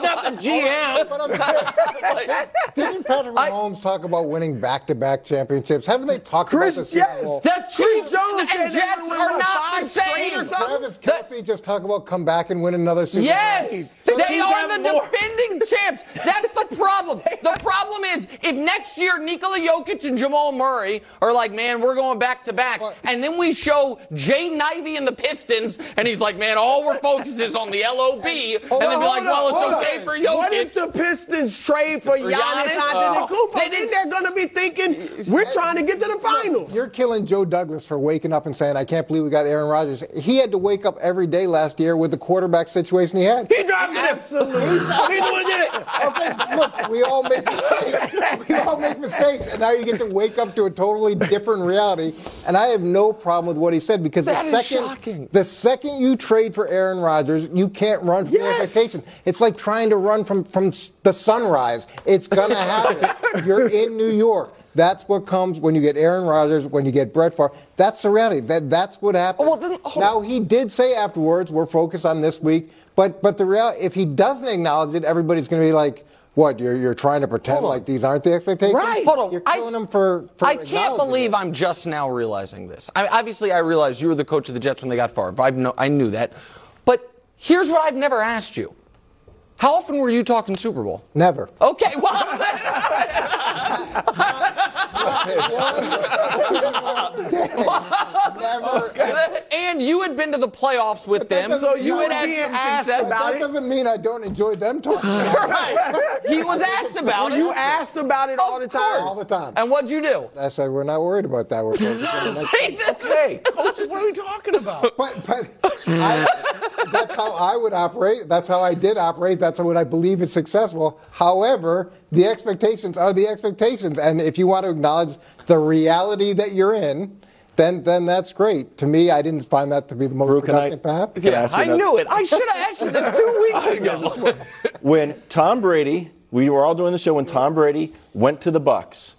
not the GM. But I'm Didn't Patrick Mahomes talk about winning back-to-back championships? Haven't they talked Chris, about Super yes. The Chiefs Jones and Jets are not the or same. something? Travis Kelce just talk about come back and win another Super Bowl. Yes, So they are the more. defending champs. That's the problem. The problem is if next year Nikola Jokic and Jamal Murray are like, man, we're going back to back, and then we show Jaden Ivey and the Pistons, and he's like, man, all all we're focused is on the LOB, and then be like, well, it's okay for Jokic. What if the Pistons trade for Giannis, Giannis? Antetokounmpo? Oh. They Then didn't- they're going to be thinking we're trying to get to the finals. You're killing Joe Douglas for waking up and saying, I can't believe we got Aaron Rodgers. He had to wake up every day last year with the quarterback situation he had. He drafted him. Absolutely. He's the one did it. Okay, look, we all make mistakes. We all make mistakes, and now you get to wake up to a totally different reality. And I have no problem with what he said because That the is second shocking. the second you trade for Aaron Rodgers, you can't run from Yes. expectations. It's like trying to run from from the sunrise. It's gonna happen. You're in New York. That's what comes when you get Aaron Rodgers, when you get Brett Favre. That's the reality. That that's what happens. Oh, well, then, now he did say afterwards, we're focused on this week. But but the real if he doesn't acknowledge it, everybody's going to be like, "What? You're you're trying to pretend like these aren't the expectations? Right. Hold on. You're I- killing them for. for I can't believe it. I'm just now realizing this. I, obviously, I realized you were the coach of the Jets when they got Favre. I, know, I knew that. But here's what I've never asked you. How often were you talking Super Bowl? Never. Okay, well, and you had been to the playoffs with them, so you had had be some asked success. That doesn't mean I don't enjoy them talking. Right. He was asked about Were it. you asked about it all the time? All the time. And what'd you do? I said we're not worried about that. We're focused on the next See, that's it. Coach, what are we talking about? But, but I, that's how I would operate. That's how I did operate. That's what I believe is successful. However, the expectations are the expectations, and if you want to acknowledge the reality that you're in, then then that's great. To me, I didn't find that to be the most Brew, can I- productive path. can I I knew it. I should have asked you this two weeks ago. when Tom Brady, we were all doing the show when Tom Brady went to the Bucs,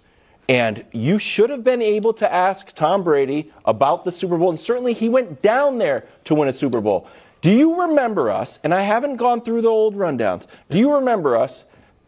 and you should have been able to ask Tom Brady about the Super Bowl, and certainly he went down there to win a Super Bowl. Do you remember us? And I haven't gone through the old rundowns. Do you remember us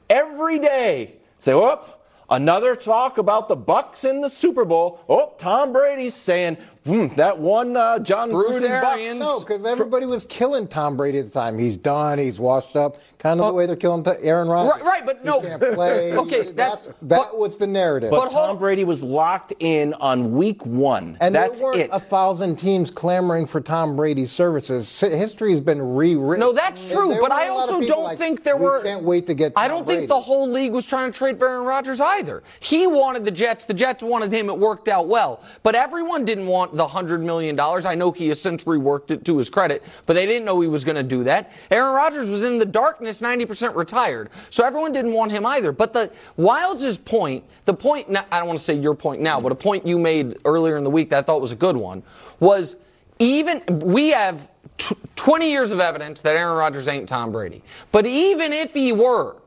every day say, "Whoop"? Another talk about the Bucs in the Super Bowl. Oh, Tom Brady's saying hmm, that one uh, John Bruce Gruden Bucks. Arians. No, because everybody was killing Tom Brady at the time. He's done. He's washed up. Kind of the way they're killing t- Aaron Rodgers. Right, right, but He no. can't play. Okay, that's- that but- was the narrative. But, But hold Tom Brady was locked in on week one. And That's there weren't it. a thousand teams clamoring for Tom Brady's services. History has been rewritten. No, that's true, but were I a lot of also don't like, think there "We were. Can't wait to get. I don't Brady." think the whole league was trying to trade for Aaron Rodgers either. He wanted the Jets. The Jets wanted him. It worked out well. But everyone didn't want the hundred million dollars. I know he has since reworked it to his credit, but they didn't know he was going to do that. Aaron Rodgers was in the darkness, ninety percent retired, so everyone didn't want him either. But the Wildes' point, the point, I don't want to say your point now, but a point you made earlier in the week that I thought was a good one was even we have tw 20 years of evidence that Aaron Rodgers ain't Tom Brady. But even if he were,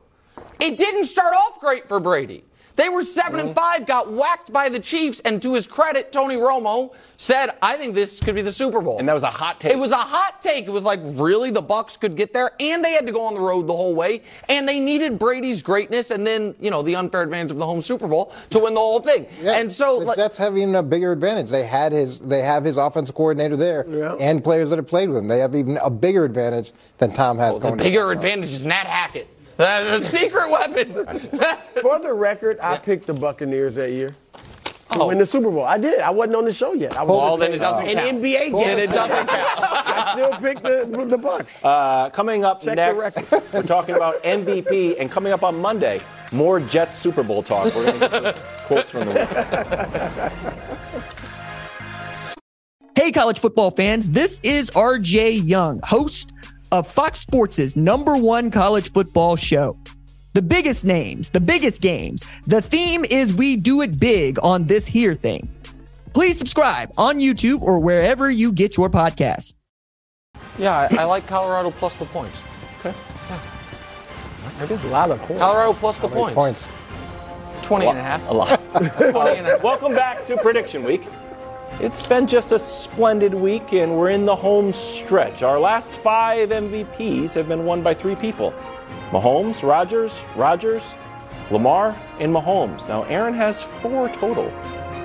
it didn't start off great for Brady. They were 7 and 5, got whacked by the Chiefs, and to his credit, Tony Romo said, I think this could be the Super Bowl. and that was a hot take. It was a hot take. It was like, really, the Bucs could get there, and they had to go on the road the whole way, and they needed Brady's greatness, and then you know the unfair advantage of the home Super Bowl to win the whole thing. Yeah, and so, the like, Jets have even a bigger advantage. They had his, they have his offensive coordinator there, Yeah. and players that have played with him. They have even a bigger advantage than Tom has the going. to bigger the advantage is Nate Hackett, the, the secret weapon. For the record, I picked the Buccaneers that year to Oh. win the Super Bowl. I did. I wasn't on the show yet. I was Well, then it doesn't an count. NBA Then game. it doesn't count. I still picked the, the Bucs. Uh, coming up Check next, we're talking about MVP, and coming up on Monday, more Jets Super Bowl talk. We're going to get quotes from the week. Hey, college football fans, this is RJ Young, host of Fox Sports' number one college football show. The biggest names, the biggest games. The theme is we do it big on this here thing. Please subscribe on YouTube or wherever you get your podcasts. Yeah, I, I like Colorado plus the points. Okay. Yeah. I did a lot of points. Colorado plus the points. points. 20 and a half. A lot. 20 and a half. Welcome back to Prediction Week. It's been just a splendid week, and we're in the home stretch. Our last five MVPs have been won by three people Mahomes, Rodgers, Rodgers, Lamar, and Mahomes. Now, Aaron has four total.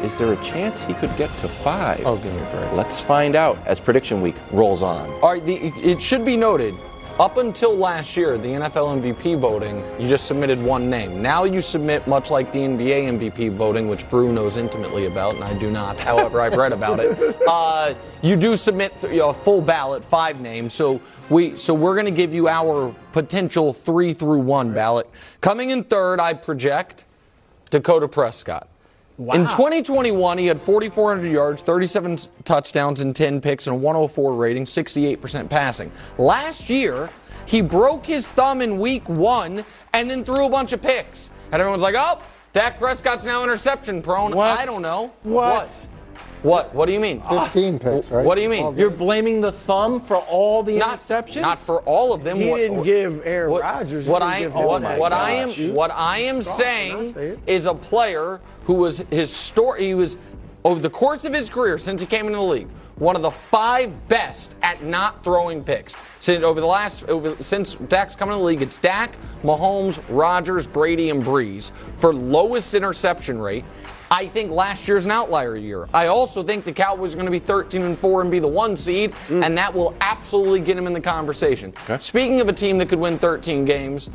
Is there a chance he could get to five? Oh, give me a break. Let's find out as Prediction Week rolls on. All right, the, it should be noted Up until last year, the NFL MVP voting, you just submitted one name. Now you submit, much like the NBA MVP voting, which Brew knows intimately about, and I do not. However, I've read about it. Uh, you do submit th- a full ballot, five names. So we, so we're going to give you our potential three through one ballot. Coming in third, I project Dakota Prescott. In 2021, he had 4,400 yards, 37 touchdowns, and 10 picks, and a 104 rating, 68% passing. Last year, he broke his thumb in week one and then threw a bunch of picks. And everyone's like, oh, Dak Prescott's now interception prone. What? I don't know. What? What? What, What do you mean? 15 picks, right? What do you mean? You're blaming the thumb for all the Not, interceptions? not for all of them. He What- didn't give Aaron what, Rodgers. he What I give what, oh like what. I am what I am Stop when I saying say it. is a player who was his story. He was over the course of his career since he came into the league one of the five best at not throwing picks. Since over the last over, since Dak's coming to the league, it's Dak, Mahomes, Rodgers, Brady, and Brees for lowest interception rate. I think last year's an outlier year. I also think the Cowboys are going to be 13 and 4 and be the one seed, and that will absolutely get him in the conversation. Speaking of a team that could win 13 games,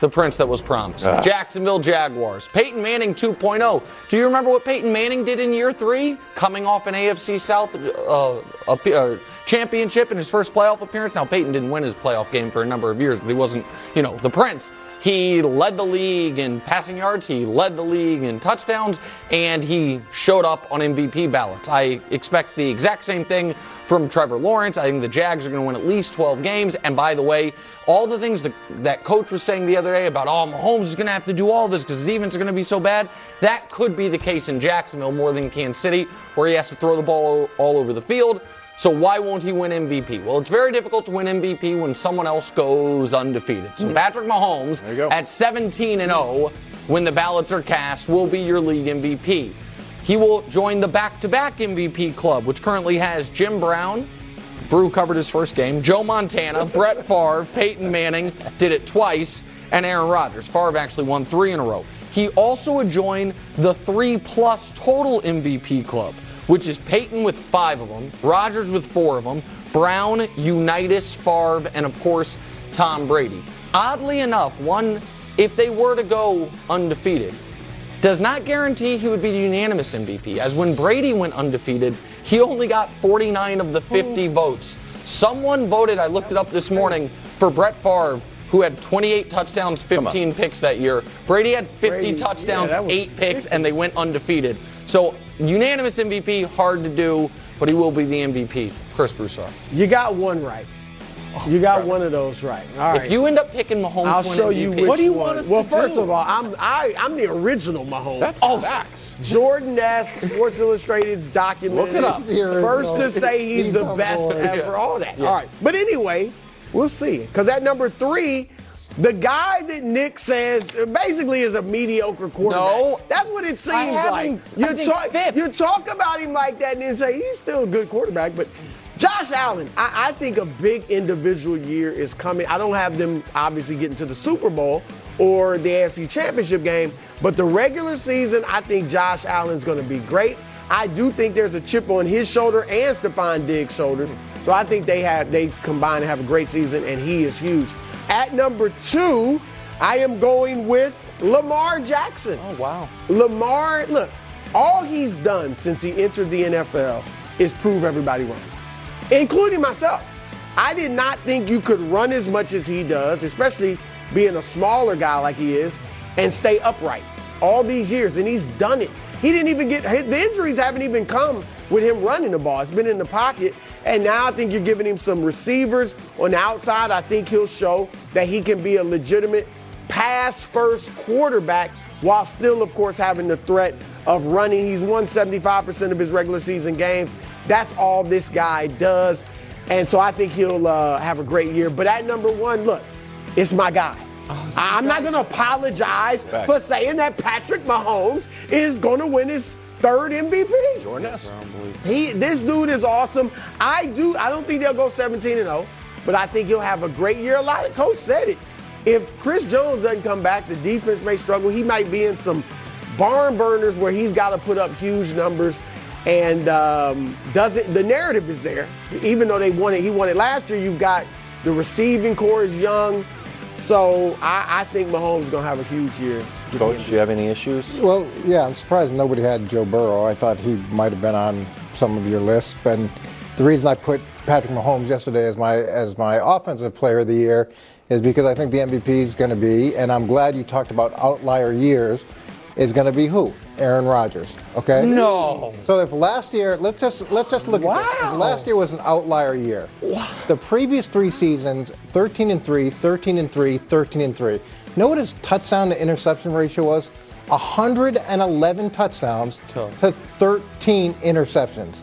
the prince that was promised. Ah. Jacksonville Jaguars. Peyton Manning 2.0. Do you remember what Peyton Manning did in year three? Coming off an AFC South uh, uh, championship in his first playoff appearance. Now, Peyton didn't win his playoff game for a number of years, but he wasn't, you know, the prince. He led the league in passing yards, he led the league in touchdowns, and he showed up on MVP ballots. I expect the exact same thing from Trevor Lawrence. I think the Jags are going to win at least 12 games. And by the way, all the things that, that coach was saying the other day about, oh, Mahomes is going to have to do all this because the defense is going to be so bad, that could be the case in Jacksonville more than Kansas City, where he has to throw the ball all over the field. So why won't he win MVP? Well, it's very difficult to win MVP when someone else goes undefeated. So Patrick Mahomes at 17 and 0 when the ballots are cast will be your league MVP. He will join the back-to-back MVP club, which currently has Jim Brown, Brew covered his first game. Joe Montana, Brett Favre, Peyton Manning did it twice, and Aaron Rodgers. Favre actually won three in a row. He also would join the three plus total MVP club, which is Peyton with five of them, Rodgers with four of them, Brown, Unitas, Favre, and of course, Tom Brady. Oddly enough, one, if they were to go undefeated, does not guarantee he would be the unanimous MVP. As when Brady went undefeated, he only got 49 of the 50 votes. Someone voted, I looked it up this morning, for Brett Favre, who had 28 touchdowns, 15 picks that year. Brady had 50 Brady, touchdowns, that was 8 picks, and they went undefeated. So, unanimous MVP, hard to do, but he will be the MVP. Chris Broussard. You got one right. You got one of those right. All right. If you end up picking Mahomes, I'll to show you MVP, which what do you one. want us well, to first of all, I'm I, I'm the original Mahomes. That's oh, facts. Jordan S. Sports Illustrated's document. Look it up. First to say he's He's the the best boy. ever. Yeah. All that. Yeah. All right. But anyway, we'll see. Because at number three, the guy that Nick says basically is a mediocre quarterback. No. That's what it seems I like. him, You I think, talk, fifth. you talk about him like that and then say he's still a good quarterback, but. Josh Allen, I, I think a big individual year is coming. I don't have them obviously getting to the Super Bowl or the AFC Championship game, but the regular season, I think Josh Allen's going to be great. I do think there's a chip on his shoulder and Stefon Diggs' shoulders. So I think they have they combine and have a great season, and he is huge. At number two, I am going with Lamar Jackson. Oh, wow. Lamar, look, all he's done since he entered the NFL is prove everybody wrong, including myself. I did not think you could run as much as he does, especially being a smaller guy like he is, and stay upright all these years, and he's done it. He didn't even get the injuries haven't even come with him running the ball. It's been in the pocket, and now I think you're giving him some receivers on the outside. I think he'll show that he can be a legitimate pass first quarterback while still, of course, having the threat of running. He's won 75% of his regular season games. That's all this guy does. And so I think he'll uh, have a great year. But at number one, look, it's my guy. I- I'm not going to apologize Facts. for saying that Patrick Mahomes is going to win his third MVP. Jordan He, this dude is awesome. I do. I don't think they'll go 17 and 0, but I think he'll have a great year. A lot of coach said it. If Chris Jones doesn't come back, the defense may struggle. He might be in some barn burners where he's got to put up huge numbers. And um, doesn't the narrative is there? Even though they won it, he won it last year. You've got The receiving core is young. So I, I think Mahomes is going to have a huge year. Coach, do you have any issues? Well, yeah, I'm surprised nobody had Joe Burrow. I thought he might have been on some of your lists. And the reason I put Patrick Mahomes yesterday as my as my offensive player of the year is because I think the MVP is going to be, and I'm glad you talked about outlier years, is going to be who? Aaron Rodgers. Okay. No. So if last year, let's just let's just look at this. If last year was an outlier year. The previous three seasons, 13 and 3, 13 and 3, 13 and 3. Know what his touchdown to interception ratio was? 111 touchdowns to 13 interceptions.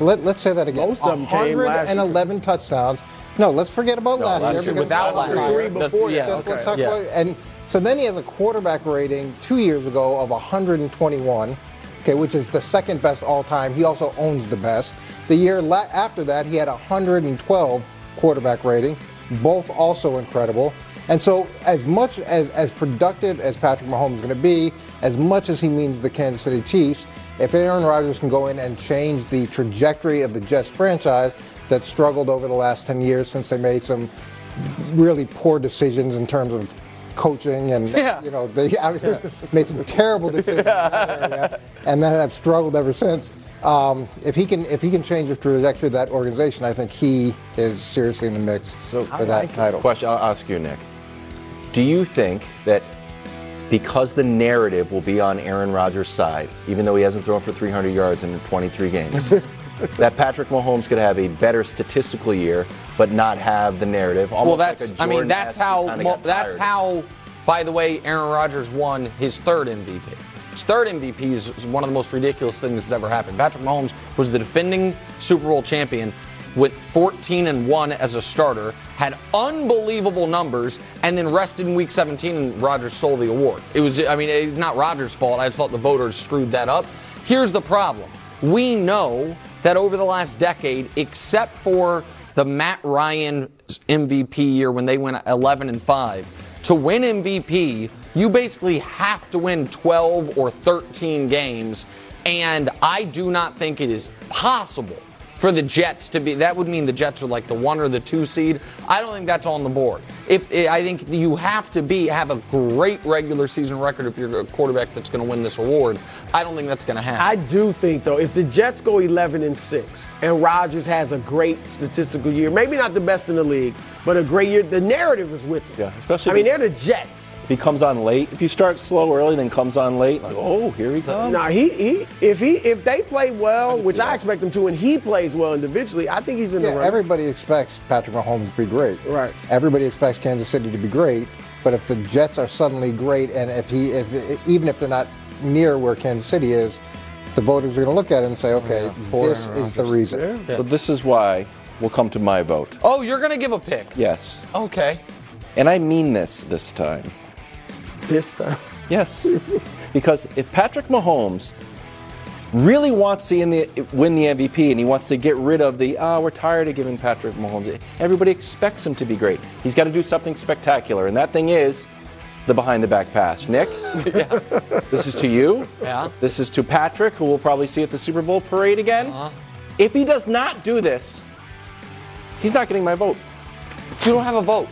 Let, let's say that again. Most of them came last year. 111 touchdowns. No, let's forget about No, last, last year. year because without last last year- year. The three- yeah, Let's- let's okay. talk Yeah. about- and so then he has a quarterback rating two years ago of 121, okay, which is the second best all time. He also owns the best. The year la- after that, he had 112 quarterback rating, both also incredible. And so, as much as as productive as Patrick Mahomes is going to be, as much as he means the Kansas City Chiefs, if Aaron Rodgers can go in and change the trajectory of the Jets franchise that struggled over the last 10 years since they made some really poor decisions in terms of coaching and Yeah. you know they obviously made some terrible decisions in area, and then have struggled ever since. Um, if he can if he can change the trajectory of that organization, I think he is seriously in the mix for that title. Question I'll ask you, Nick. Do you think that because the narrative will be on Aaron Rodgers' side, even though he hasn't thrown for 300 yards in 23 games, that Patrick Mahomes could have a better statistical year, but not have the narrative? Well, that's. like a I mean, that's how. that's how. By the way, Aaron Rodgers won his third MVP. His third MVP is, is one of the most ridiculous things that's ever happened. Patrick Mahomes was the defending Super Bowl champion with 14 and 1 as a starter, had unbelievable numbers, and then rested in week 17 and Rodgers stole the award. It was, I mean, it's not Rodgers' fault. I just thought the voters screwed that up. Here's the problem. We know that over the last decade, except for the Matt Ryan MVP year when they went 11 and 5, to win MVP, you basically have to win 12 or 13 games. And I do not think it is possible for the Jets to be. That would mean the Jets are like the one or the two seed. I don't think that's on the board. If I think you have to be have a great regular season record if you're a quarterback that's going to win this award. I don't think that's going to happen. I do think though, if the Jets go 11 and six, and Rodgers has a great statistical year, maybe not the best in the league, but a great year, the narrative is with him. Yeah, especially I mean, they're the Jets. If he comes on late, if you start slow early, then comes on late, like, oh, here he comes. Now he, he if he if they play well, which I expect them to, and he plays well individually, I think he's in Yeah, the running. everybody expects Patrick Mahomes to be great. Right. Everybody expects Kansas City to be great, but if the Jets are suddenly great, and if he, if even if they're not near where Kansas City is, the voters are going to look at it and say, okay, this is the reason. So this is why we'll come to my vote. oh, you're going to give a pick. Yes. Okay. And I mean this this time. This time. Yes. because if Patrick Mahomes really wants to in the, win the MVP and he wants to get rid of the, ah, we're tired of giving Patrick Mahomes, everybody expects him to be great. He's got to do something spectacular. And that thing is the behind the back pass. Nick, this is to you. Yeah. This is to Patrick, who we'll probably see at the Super Bowl parade again. Uh-huh. If he does not do this, he's not getting my vote. You don't have a vote.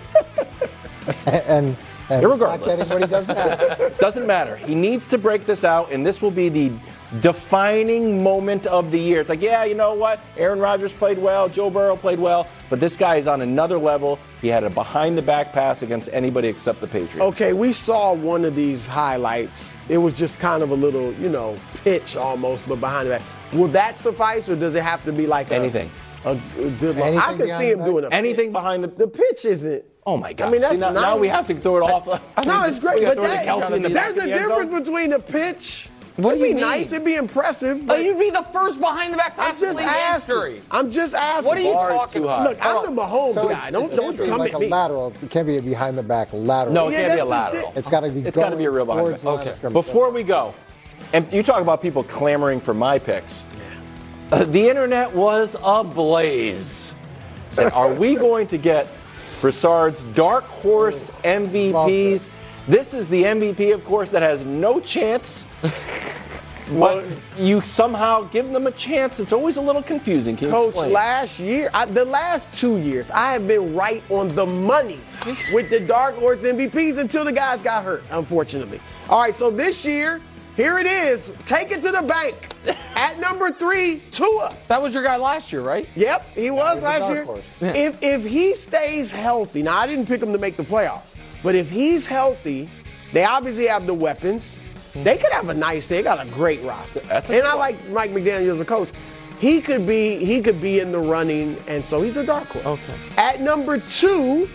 and, and Irregardless. not what he does matter. Doesn't matter. He needs to break this out, and this will be the defining moment of the year. It's like, yeah, you know what? Aaron Rodgers played well, Joe Burrow played well, but this guy is on another level. He had a behind the back pass against anybody except the Patriots. Okay, we saw one of these highlights. It was just kind of a little, you know, pitch almost, but behind the back. Will that suffice, or does it have to be like Anything. A, a good. I could see him the doing a Anything pitch. behind the. The pitch isn't. Oh my God! I mean, that's See, now, now we have to throw it off. No, it's great, We gotta but throw it that, Kelce in the back there's a the difference zone. between a pitch. What It'd be mean? nice. It'd be impressive. Oh, But you'd be the first behind the back I'm pass in just league asking. history. I'm just asking. What are you Bar is talking about? Look, I'm the Mahomes So guy. it, Don't it don't can't be come like at a lateral. It can't be a behind the back lateral. No, it Yeah, can't be a lateral. thing. it's got to be. It's got to be a real behind the towards back. the line of Okay. Before we go, and you talk about people clamoring for my picks. Uh, the internet was ablaze. Said, are we going to get Broussard's dark horse MVPs? This is the MVP, of course, that has no chance but you somehow give them a chance. It's always a little confusing. Can Coach, explain? last year, I, the last two years, I have been right on the money with the dark horse MVPs until the guys got hurt, unfortunately. All right, so this year, here it is. Take it to the bank. At number three, Tua. That was your guy last year, right? Yep, he was the last dark year. horse. If if he stays healthy, now I didn't pick him to make the playoffs, but if he's healthy, they obviously have the weapons. Hmm. They could have a nice. Day. They got a great roster, That's a and I one. like Mike McDaniel as a coach. He could be he could be in the running, and so he's a dark horse. Okay. At number two,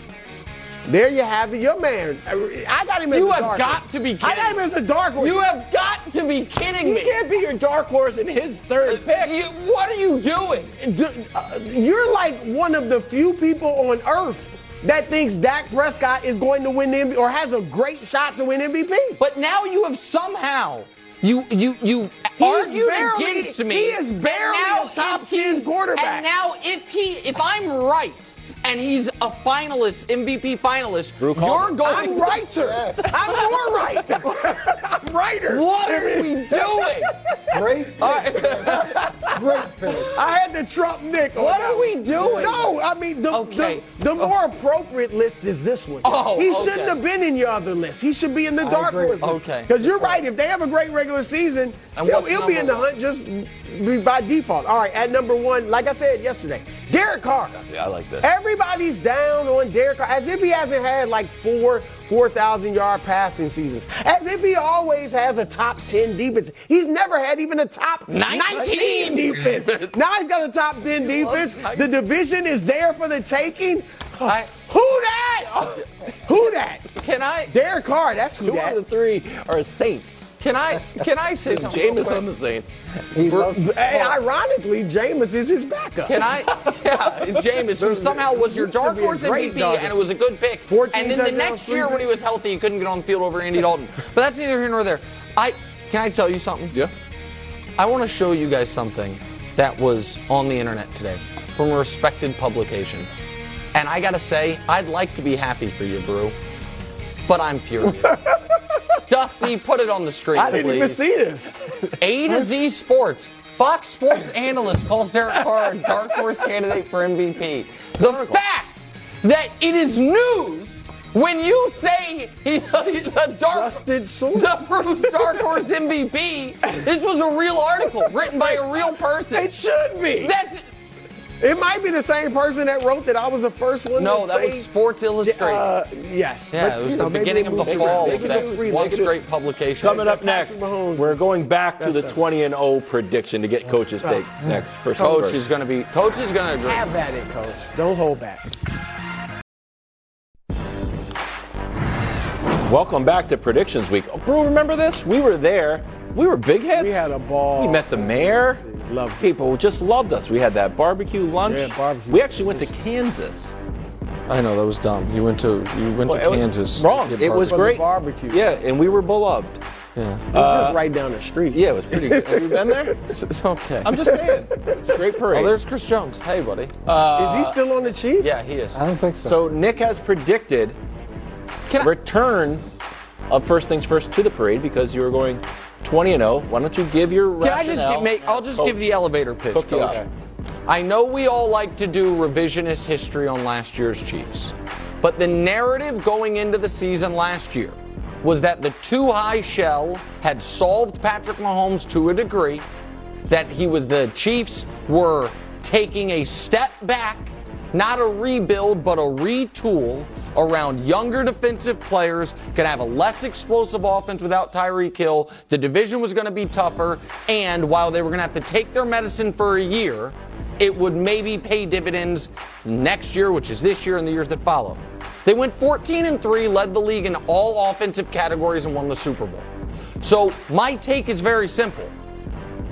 there you have it. Your man, I got him as You a dark You have got horse. to be kidding. Me. I got him as a dark horse. You have got to be kidding He me. can't be your dark horse in his third pick. You- what are you doing? D- uh, You're like one of the few people on earth that thinks Dak Prescott is going to win the MVP or has a great shot to win MVP. But now you have somehow you you you He's argued barely- against me. he is barely now a top 10 quarterback. And now if he if I'm right and he's a finalist, MVP finalist, Drew you're Calder. going I'm righter. I'm more right. I'm righter. What are we doing? Great, All right. great pick. I had to trump Nick. What are we doing? No, I mean the, Okay. the, the more appropriate list is this one. Oh, he shouldn't have been in your other list. He should be in the dark agree. horse. Okay. Because you're right. If they have a great regular season, And he'll, he'll be in the number hunt just be- by default. All right, at number one, like I said yesterday, Derek Carr. I, See, I like this. Everybody's down on Derek Carr as if he hasn't had like four 4,000 yard passing seasons. As if he always has a top 10 defense. He's never had even a top 19, 19 defense. now he's got a top 10 defense. The division is there for the taking. I- Who that? Who that? Can I Derek Carr, that's who Two that. out of the three are Saints. Can I can I say something? real Jameis quick? on the Saints. He loves. Hey, ironically, Jameis is his backup. Can I? Yeah, Jameis, who somehow was your Used dark horse MVP, dog. and it was a good pick. 14 And then the next year, when he was healthy, he couldn't get on the field over Andy Dalton. But that's neither here nor there. I can I tell you something? Yeah. I want to show you guys something that was on the internet today from a respected publication. And I gotta say, I'd like to be happy for you, Brew, but I'm furious. Dusty, put it on the screen, I didn't please. even see this. A to Z Sports. Fox Sports analyst calls Derek Carr a dark horse candidate for MVP. The fact that it is news when you say he's a, he's a dark the Bruce Dark Horse MVP. This was a real article written by a real person. It should be. That's It might be the same person that wrote that I was the first one no, to that say. was Sports Illustrated. Uh, yes. yeah, but, it was you the know, beginning of the move fall on. of Make that free, one make it- straight publication. Coming up next, we're going back to the the- 20 and 0 prediction to get coach's take next. First Coach first. is going to be. Coach is going to agree. Have at it, coach. Don't hold back. Welcome back to Predictions Week. Oh, Brew, remember this? We were there. We were big heads. We had a ball. We met the mayor. Loved. People just loved us. We had that barbecue lunch. Yeah, barbecue. We actually went to Kansas. I know that was dumb. You went to you went Well, to it was Kansas. Wrong. It was great. barbecue. Yeah, and we were beloved. Yeah. It was just uh, right down the street. Yeah, it was pretty good. Have you been there? It's, it's okay. I'm just saying. It's a great oh, parade. Oh, there's Chris Jones. Hey, buddy. Uh, is he still on the Chiefs? yeah, he is. I don't think so. So Nick has predicted Can I- return of first things first to the parade because you were going 20 and 0. Why don't you give your Can I just give, make, I'll just Coach. give the oh, elevator pitch, Coach. up. I know we all like to do revisionist history on last year's Chiefs, but the narrative going into the season last year was that the too high shell had solved Patrick Mahomes to a degree, that he was the Chiefs were taking a step back, not a rebuild, but a retool around younger defensive players, could have a less explosive offense without Tyreek Hill. The division was going to be tougher, and while they were going to have to take their medicine for a year, it would maybe pay dividends next year, which is this year and the years that follow. They went 14 and 3, led the league in all offensive categories, and won the Super Bowl. So my take is very simple.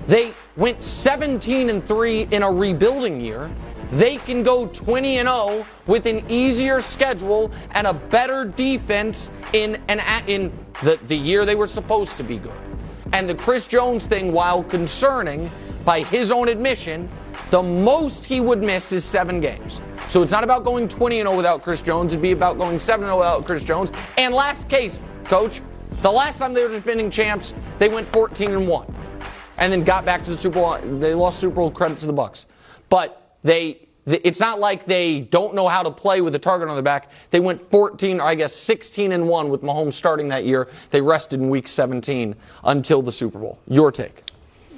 They went 17 and 3 in a rebuilding year. They can go 20 and 0 with an easier schedule and a better defense in an in the, the year they were supposed to be good. And the Chris Jones thing, while concerning by his own admission, the most he would miss is seven games. So it's not about going 20 and 0 without Chris Jones. It'd be about going 7 0 without Chris Jones. And last case, coach, the last time they were defending champs, they went 14 and 1. and then got back to the Super Bowl. They lost Super Bowl credit to the Bucs, but they. It's not like they don't know how to play with a target on their back. They went 14, or I guess 16 and 1 with Mahomes starting that year. They rested in week 17 until the Super Bowl. Your take.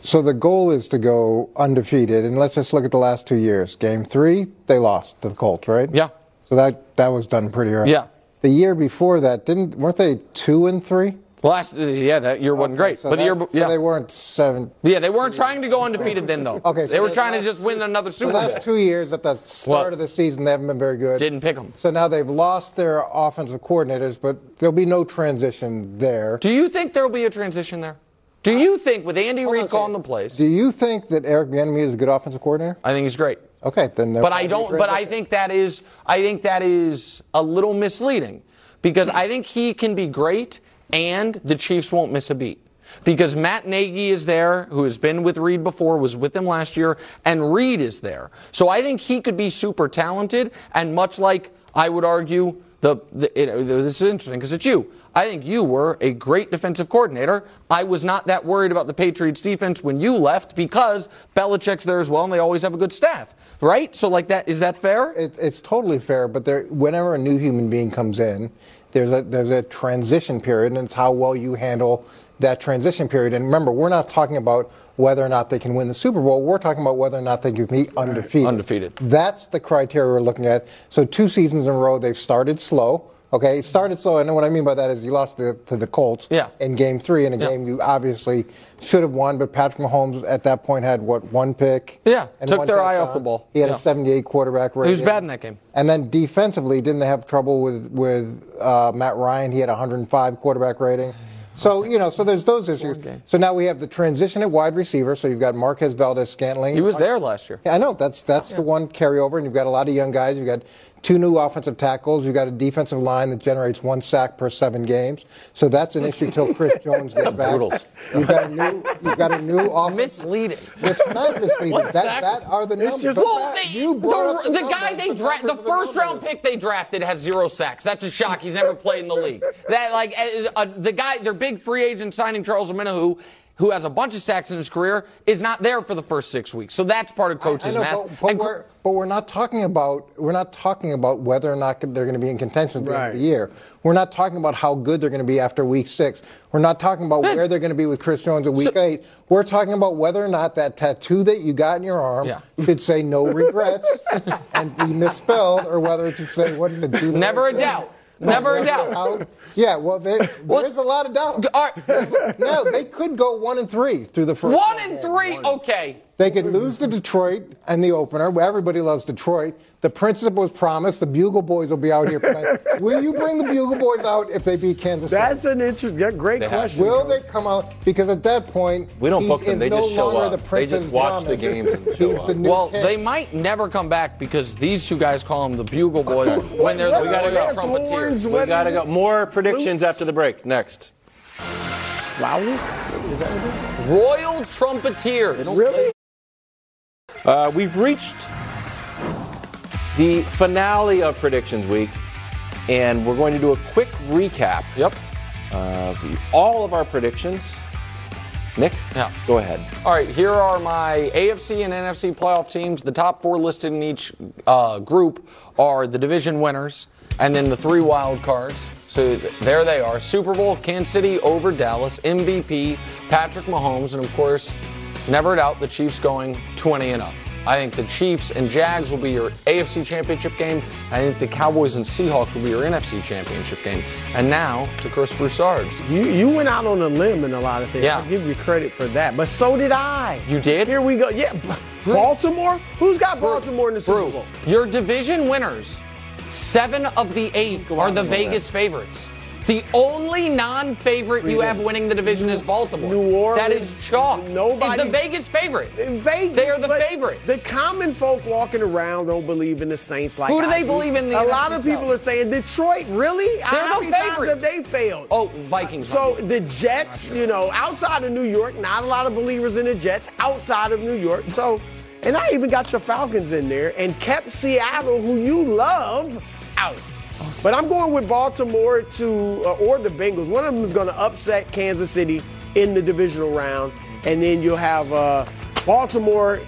So the goal is to go undefeated, and let's just look at the last two years. Game three, they lost to the Colts, right? Yeah. So that that was done pretty early. Yeah. The year before that, didn't weren't they two and three? Last, uh, yeah, that year wasn't great, So but the year, so yeah, they weren't seven. yeah, they weren't trying to go undefeated then, though. Okay, so they were trying to just win another Super Bowl. The last two years at the start Well, of the season, they haven't been very good. Didn't pick them. So now they've lost their offensive coordinators, but there'll be no transition there. Do you think there will be a transition there? Do you think with Andy Reid calling the plays? Do you think that Eric Bieniemy is a good offensive coordinator? I think he's great. Okay, then. But I will be a don't. But I think that is. I think that is a little misleading because I think he can be great, and the Chiefs won't miss a beat. Because Matt Nagy is there, who has been with Reid before, was with him last year, and Reid is there. So I think he could be super talented, and much like I would argue, the, the it, this is interesting because it's you. I think you were a great defensive coordinator. I was not that worried about the Patriots defense when you left because Belichick's there as well, and they always have a good staff, right? So like that, is that fair? It, it's totally fair, but there, whenever a new human being comes in, there's a there's a transition period, and it's how well you handle that transition period. And remember, we're not talking about whether or not they can win the Super Bowl. We're talking about whether or not they can be undefeated. Undefeated. That's the criteria we're looking at. So two seasons in a row, they've started slow. Okay, it started slow, and what I mean by that is you lost to, to the Colts Yeah. in Game Three, in a Yeah. game you obviously should have won. But Patrick Mahomes at that point had what one pick? Yeah, and took one their eye off the ball. He had Yeah. a 78 quarterback rating. He was bad in that game. And then defensively, didn't they have trouble with with uh, Matt Ryan? He had 105 quarterback rating. So you know, so there's those issues. So now we have the transition at wide receiver. So you've got Marquez Valdes Scantling. He was there last year. Yeah, I know that's that's the one carryover, and you've got a lot of young guys. You've got two new offensive tackles. You've got a defensive line that generates one sack per seven games. So that's an issue till Chris Jones gets back. You've got a new you've got a new offense. Misleading. It's not misleading. That, that are the numbers. just- Well, that- they, you brought the, up the guy they That's draft, the numbers. first round pick they drafted has zero sacks. That's a shock. He's never played in the league. That like uh, uh, the guy, their big free agent signing Charles Omenihu, who has a bunch of sacks in his career, is not there for the first six weeks. So that's part of I coach's know, math. but, but And- we're, but we're not talking about we're not talking about whether or not they're going to be in contention at the end of the year. We're not talking about how good they're going to be after week six. We're not talking about Yeah. where they're going to be with Chris Jones at week So- eight. We're talking about whether or not that tattoo that you got in your arm Yeah. should say no regrets and be misspelled, or whether it should say what did it do? the Never right a thing? doubt. Never a doubt. Out. Yeah, well, there, Well- there's a lot of doubt. All right. No, they could go one and three through the first. One and three. Okay. They could lose to Detroit and the opener. where Everybody loves Detroit. The principal was promised the Bugle Boys will be out here playing. will you bring the Bugle Boys out if they beat Kansas City? That's an interesting, great They question. Will they come out? Because at that point, We don't he book them, is they no just show longer up. the They Prince just and watch the game. and show He's the new Well, king. they might never come back because these two guys call them the Bugle Boys when they're the We gotta Royal go. Trumpeters. Horns, We got to is go. More predictions Flutes? after the break. Next. Flowers? Is that what it is? Royal Trumpeters. Really? Uh, we've reached the finale of Predictions Week, and we're going to do a quick recap Yep. of all of our predictions. Nick, Yeah. go ahead. All right, here are my AFC and NFC playoff teams. The top four listed in each uh, group are the division winners, and then the three wild cards. So th- there they are: Super Bowl, Kansas City over Dallas, MVP Patrick Mahomes, and of course, never doubt the Chiefs going 20 and up. I think the Chiefs and Jags will be your AFC Championship game. I think the Cowboys and Seahawks will be your NFC Championship game. And now to Chris Broussard's. You you went out on a limb in a lot of things. Yeah. I'll give you credit for that. But so did I. You did? Here we go. Yeah. Hmm. Baltimore? Who's got Baltimore in the Super Brew, Bowl? Your division winners, seven of the eight are the Vegas favorites. The only non-favorite you have winning the division is Baltimore. New Orleans. That is chalk. Is the Vegas favorite. In Vegas, They are the favorite. The common folk walking around don't believe in the Saints like Who do I they believe in the A lot of people South? are saying Detroit. Really? How They're the many times favorites. have they failed? Oh, Vikings. So the Jets, you know, outside of New York, not a lot of believers in the Jets outside of New York. So, and I even got your Falcons in there and kept Seattle, who you love, out. But I'm going with Baltimore to, uh, or the Bengals. One of them is going to upset Kansas City in the divisional round. and then you'll have uh, Baltimore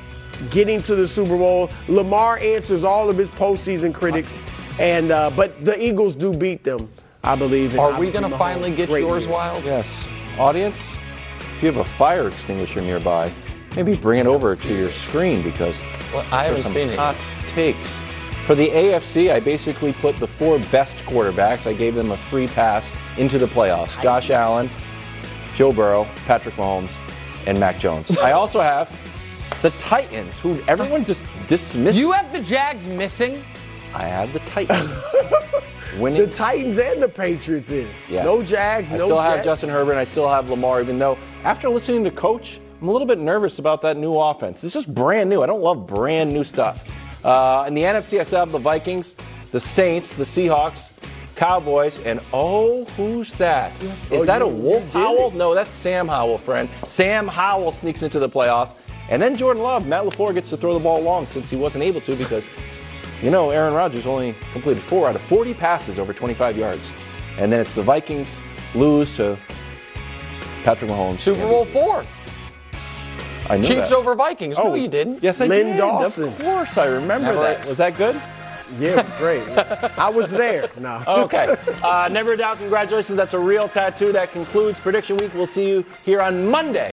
getting to the Super Bowl. Lamar answers all of his postseason critics, and uh, but the Eagles do beat them, I believe. Are we going to finally get yours, year. Wild? Yes. Audience, if you have a fire extinguisher nearby, maybe bring it over to your screen because Well, I haven't some seen it hot takes. For the AFC, I basically put the four best quarterbacks. I gave them a free pass into the playoffs. Josh Allen, Joe Burrow, Patrick Mahomes, and Mac Jones. I also have the Titans, who everyone just dismissed. You have the Jags missing? I have the Titans. Winning. The Titans and the Patriots in. Yes. No Jags, I no still have Jets. Justin Herbert. and I still have Lamar, even though after listening to Coach, I'm a little bit nervous about that new offense. It's just brand new. I don't love brand new stuff. Uh, in the NFC, I still have the Vikings, the Saints, the Seahawks, Cowboys, and oh, who's that? Is Oh, that a you- Wolf Howell? No, that's Sam Howell, friend. Sam Howell sneaks into the playoff. And then Jordan Love, Matt LaFleur gets to throw the ball long since he wasn't able to because you know, Aaron Rodgers only completed four out of 40 passes over 25 yards. And then it's the Vikings lose to Patrick Mahomes. Super Bowl four. I knew Chiefs that. over Vikings. No, Oh, you didn't. Yes, I Len did. Dawson. Of course, I remember Never- that. Was that good? Yeah, great. I was there. No. Okay. Uh, never doubt. Congratulations. That's a real tattoo. That concludes prediction week. We'll see you here on Monday